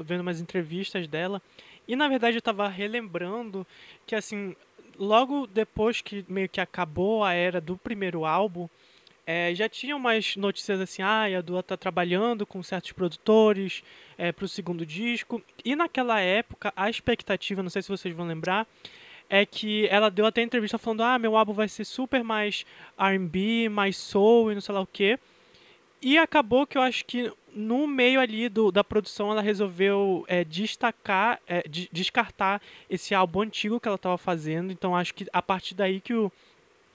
vendo umas entrevistas dela e na verdade eu tava relembrando que assim, logo depois que meio que acabou a era do primeiro álbum, é, já tinham mais notícias assim, ah, a Dua tá trabalhando com certos produtores é, para o segundo disco. E naquela época, a expectativa, não sei se vocês vão lembrar, é que ela deu até entrevista falando, ah, meu álbum vai ser super mais R&B, mais soul e não sei lá o quê. E acabou que eu acho que no meio ali do, da produção ela resolveu é, destacar, é, de, descartar esse álbum antigo que ela estava fazendo. Então acho que a partir daí que o,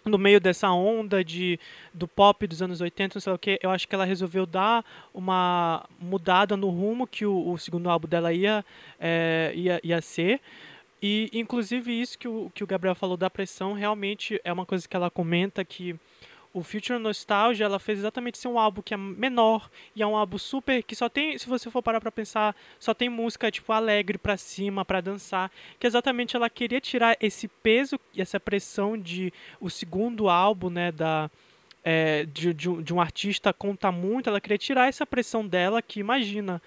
no meio dessa onda de, do pop dos anos 80, não sei o que, eu acho que ela resolveu dar uma mudada no rumo que o, o segundo álbum dela ia, é, ia, ia ser. E, inclusive, isso que o, que o Gabriel falou da pressão, realmente é uma coisa que ela comenta que o Future Nostalgia, ela fez exatamente ser um álbum que é menor e é um álbum super que só tem, se você for parar para pensar, só tem música tipo alegre para cima, para dançar, que exatamente ela queria tirar esse peso e essa pressão de o segundo álbum, né, da é, de, de, de um artista conta muito, ela queria tirar essa pressão dela, que imagina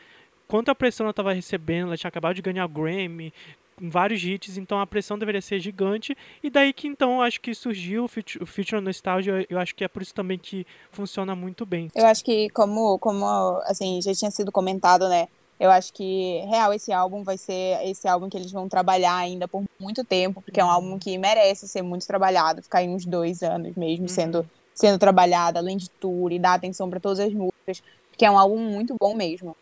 quanta pressão ela estava recebendo, ela tinha acabado de ganhar o Grammy, vários hits, então a pressão deveria ser gigante. E daí que então acho que surgiu o Future, Nostalgia, eu acho que é por isso também que funciona muito bem. Eu acho que como como assim, já tinha sido comentado, né? Eu acho que real esse álbum vai ser esse álbum que eles vão trabalhar ainda por muito tempo, porque é um álbum que merece ser muito trabalhado, ficar aí uns dois anos mesmo uhum. sendo sendo trabalhado, além de tudo, e dar atenção para todas as músicas, que é um álbum muito bom mesmo.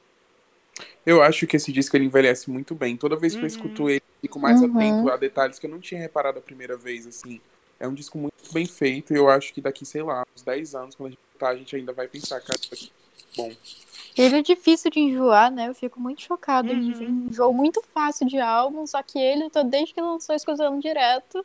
Eu acho que esse disco ele envelhece muito bem. Toda vez que uhum. eu escuto ele, fico mais uhum. atento a detalhes que eu não tinha reparado a primeira vez, assim. É um disco muito bem feito e eu acho que daqui, sei lá, uns 10 anos, quando a gente tá, a gente ainda vai pensar, cara, isso aqui é bom. Ele é difícil de enjoar, né? Eu fico muito chocada. Uhum. Enjoo muito fácil de álbum, só que ele, eu tô desde que lançou escutando direto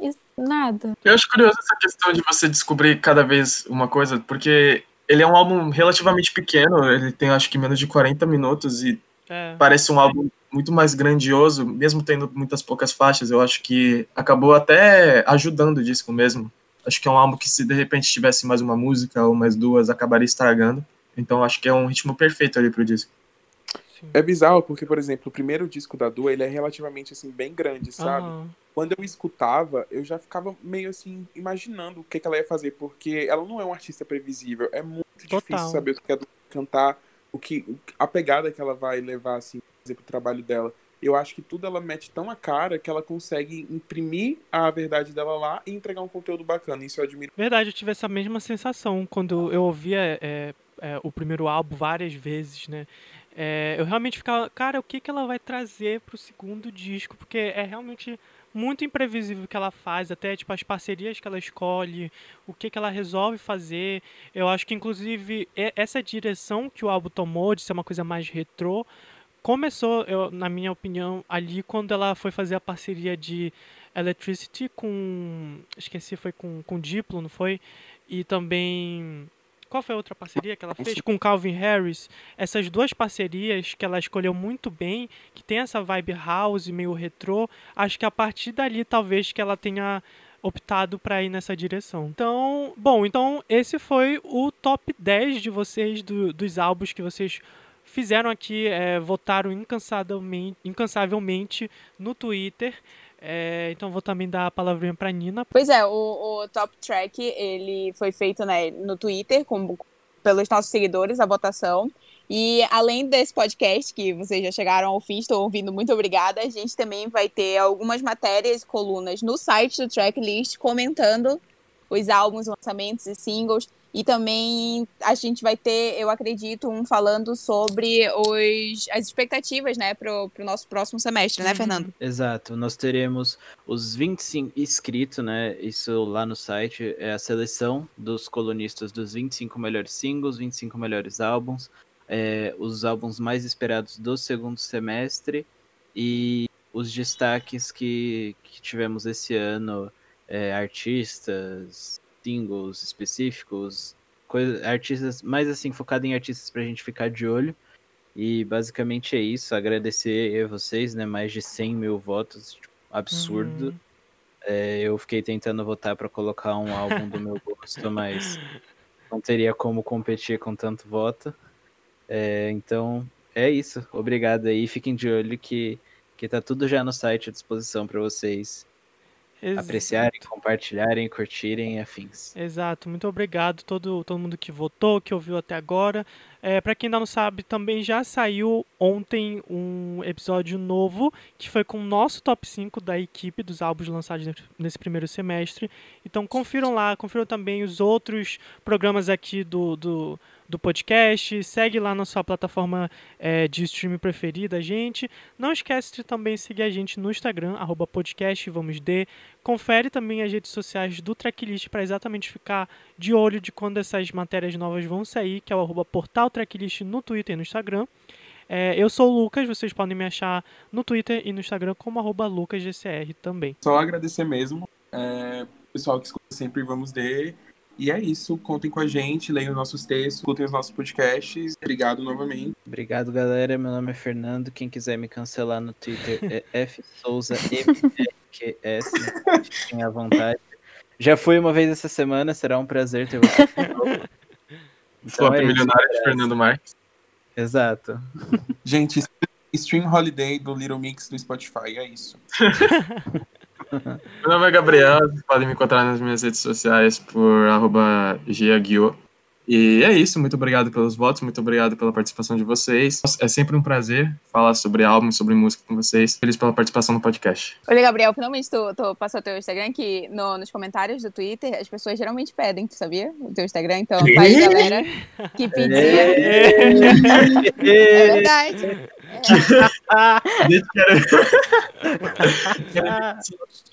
e nada. Eu acho curioso essa questão de você descobrir cada vez uma coisa, porque ele é um álbum relativamente pequeno, ele tem acho que menos de 40 minutos e é. parece um álbum muito mais grandioso, mesmo tendo muitas poucas faixas. Eu acho que acabou até ajudando o disco mesmo. Acho que é um álbum que se de repente tivesse mais uma música ou mais duas, acabaria estragando. Então acho que é um ritmo perfeito ali pro disco. É bizarro porque, por exemplo, o primeiro disco da Dua, ele é relativamente assim bem grande, sabe? Uhum quando eu escutava, eu já ficava meio assim, imaginando o que, que ela ia fazer, porque ela não é uma artista previsível. É muito Total. difícil saber o que ela cantar, o que, a pegada que ela vai levar, assim, para o trabalho dela. Eu acho que tudo ela mete tão a cara que ela consegue imprimir a verdade dela lá e entregar um conteúdo bacana. Isso eu admiro. Verdade, eu tive essa mesma sensação quando eu ouvia é, é, o primeiro álbum várias vezes, né? É, eu realmente ficava, cara, o que, que ela vai trazer pro segundo disco? Porque é realmente muito imprevisível que ela faz, até tipo as parcerias que ela escolhe, o que, que ela resolve fazer. Eu acho que inclusive essa direção que o álbum tomou de ser uma coisa mais retrô começou, eu, na minha opinião, ali quando ela foi fazer a parceria de Electricity com esqueci foi com com Diplo, não foi? E também qual foi a outra parceria que ela fez com Calvin Harris? Essas duas parcerias que ela escolheu muito bem, que tem essa vibe house meio retrô, acho que a partir dali talvez que ela tenha optado para ir nessa direção. Então, bom, então esse foi o top 10 de vocês do, dos álbuns que vocês fizeram aqui, é, votaram incansavelmente, incansavelmente no Twitter. É, então vou também dar a palavrinha para Nina. Pois é, o, o, top track ele foi feito né, no Twitter com, pelos nossos seguidores a votação. E além desse podcast que vocês já chegaram ao fim, estou ouvindo, muito obrigada. A gente também vai ter algumas matérias e colunas no site do Tracklist comentando os álbuns, lançamentos e singles. E também a gente vai ter, eu acredito, um falando sobre os, as expectativas, né, para o nosso próximo semestre, né, Fernando? Exato. Nós teremos os 25 inscritos, né? Isso lá no site é a seleção dos colunistas dos 25 melhores singles, 25 melhores álbuns, é, os álbuns mais esperados do segundo semestre e os destaques que, que tivemos esse ano, é, artistas, singles específicos, coisa, artistas mais assim, focado em artistas pra gente ficar de olho. E basicamente é isso. Agradecer a vocês, né? Mais de 100 mil votos, tipo, absurdo. Uhum. É, eu fiquei tentando votar para colocar um álbum do meu gosto, mas não teria como competir com tanto voto. É, então é isso. Obrigado aí. Fiquem de olho que, que tá tudo já no site à disposição para vocês Apreciarem, compartilharem, curtirem e afins. Exato, muito obrigado todo todo mundo que votou, que ouviu até agora. É, para quem ainda não sabe, também já saiu ontem um episódio novo que foi com o nosso top 5 da equipe dos álbuns lançados nesse- nesse primeiro semestre. Então confiram lá, confiram também os outros programas aqui do, do, do podcast. Segue lá na sua plataforma é, de streaming preferida, gente. Não esquece de também seguir a gente no Instagram, arroba podcast vamos de. Confere também as redes sociais do Tracklist para exatamente ficar de olho de quando essas matérias novas vão sair, que é o arroba portal Tracklist no Twitter e no Instagram. É, eu sou o Lucas, vocês podem me achar no Twitter e no Instagram como arroba lucasgcr também. Só agradecer mesmo. É, pessoal que escuta sempre Vamos De. E é isso. Contem com a gente, leiam nossos textos, escutem os nossos podcasts. Obrigado novamente. Obrigado, galera. Meu nome é Fernando. Quem quiser me cancelar no Twitter é fsouza, M-R-Q-S. Fiquem à vontade. Já fui uma vez essa semana, será um prazer ter você. Flop é isso, milionário de. Fernando Marques. Exato. Gente, Stream Holiday do Little Mix do Spotify. É isso. Meu nome é Gabriel, vocês podem me encontrar nas minhas redes sociais por arroba giaguio. E é isso, muito obrigado pelos votos, muito obrigado pela participação de vocês. É sempre um prazer falar sobre álbum, sobre música com vocês. Feliz pela participação no podcast. Olha, Gabriel, finalmente tu, tu passou teu Instagram, que no- nos comentários do Twitter as pessoas geralmente pedem, tu sabia? O teu Instagram, então faz galera que pedia. É verdade. Deixa eu quero-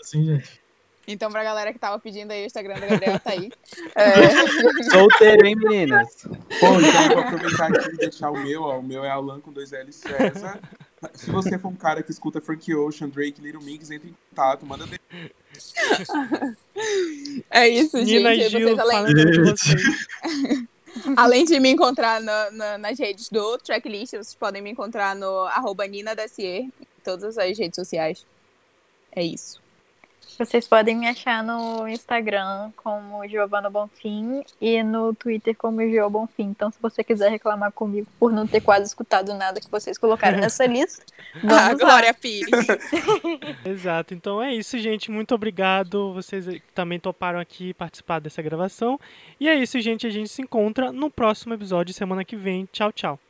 assim, gente. Então, pra galera que tava pedindo aí o Instagram do Gabriel, tá aí. É, Solteiro, hein, meninas? Bom, então eu vou aproveitar aqui e deixar o meu. Ó. O meu é Alan com dois L César. Se você for um cara que escuta Frank Ocean, Drake, Little Mix, entre em contato, manda de... é isso, Nina gente. Gil, Vocês, além, de vocês. além de me encontrar na- na- nas redes do Tracklist, vocês podem me encontrar no arroba Nina Dacier, em todas as redes sociais. É isso. Vocês podem me achar no Instagram como Giovana Bonfim e no Twitter como Gio Bonfim. Então, se você quiser reclamar comigo por não ter quase escutado nada que vocês colocaram nessa lista, vamos Ah, lá. Glória Pires. Exato. Então é isso, gente. Muito obrigado. Vocês que também toparam aqui participar dessa gravação. E é isso, gente. A gente se encontra no próximo episódio semana que vem. Tchau, tchau.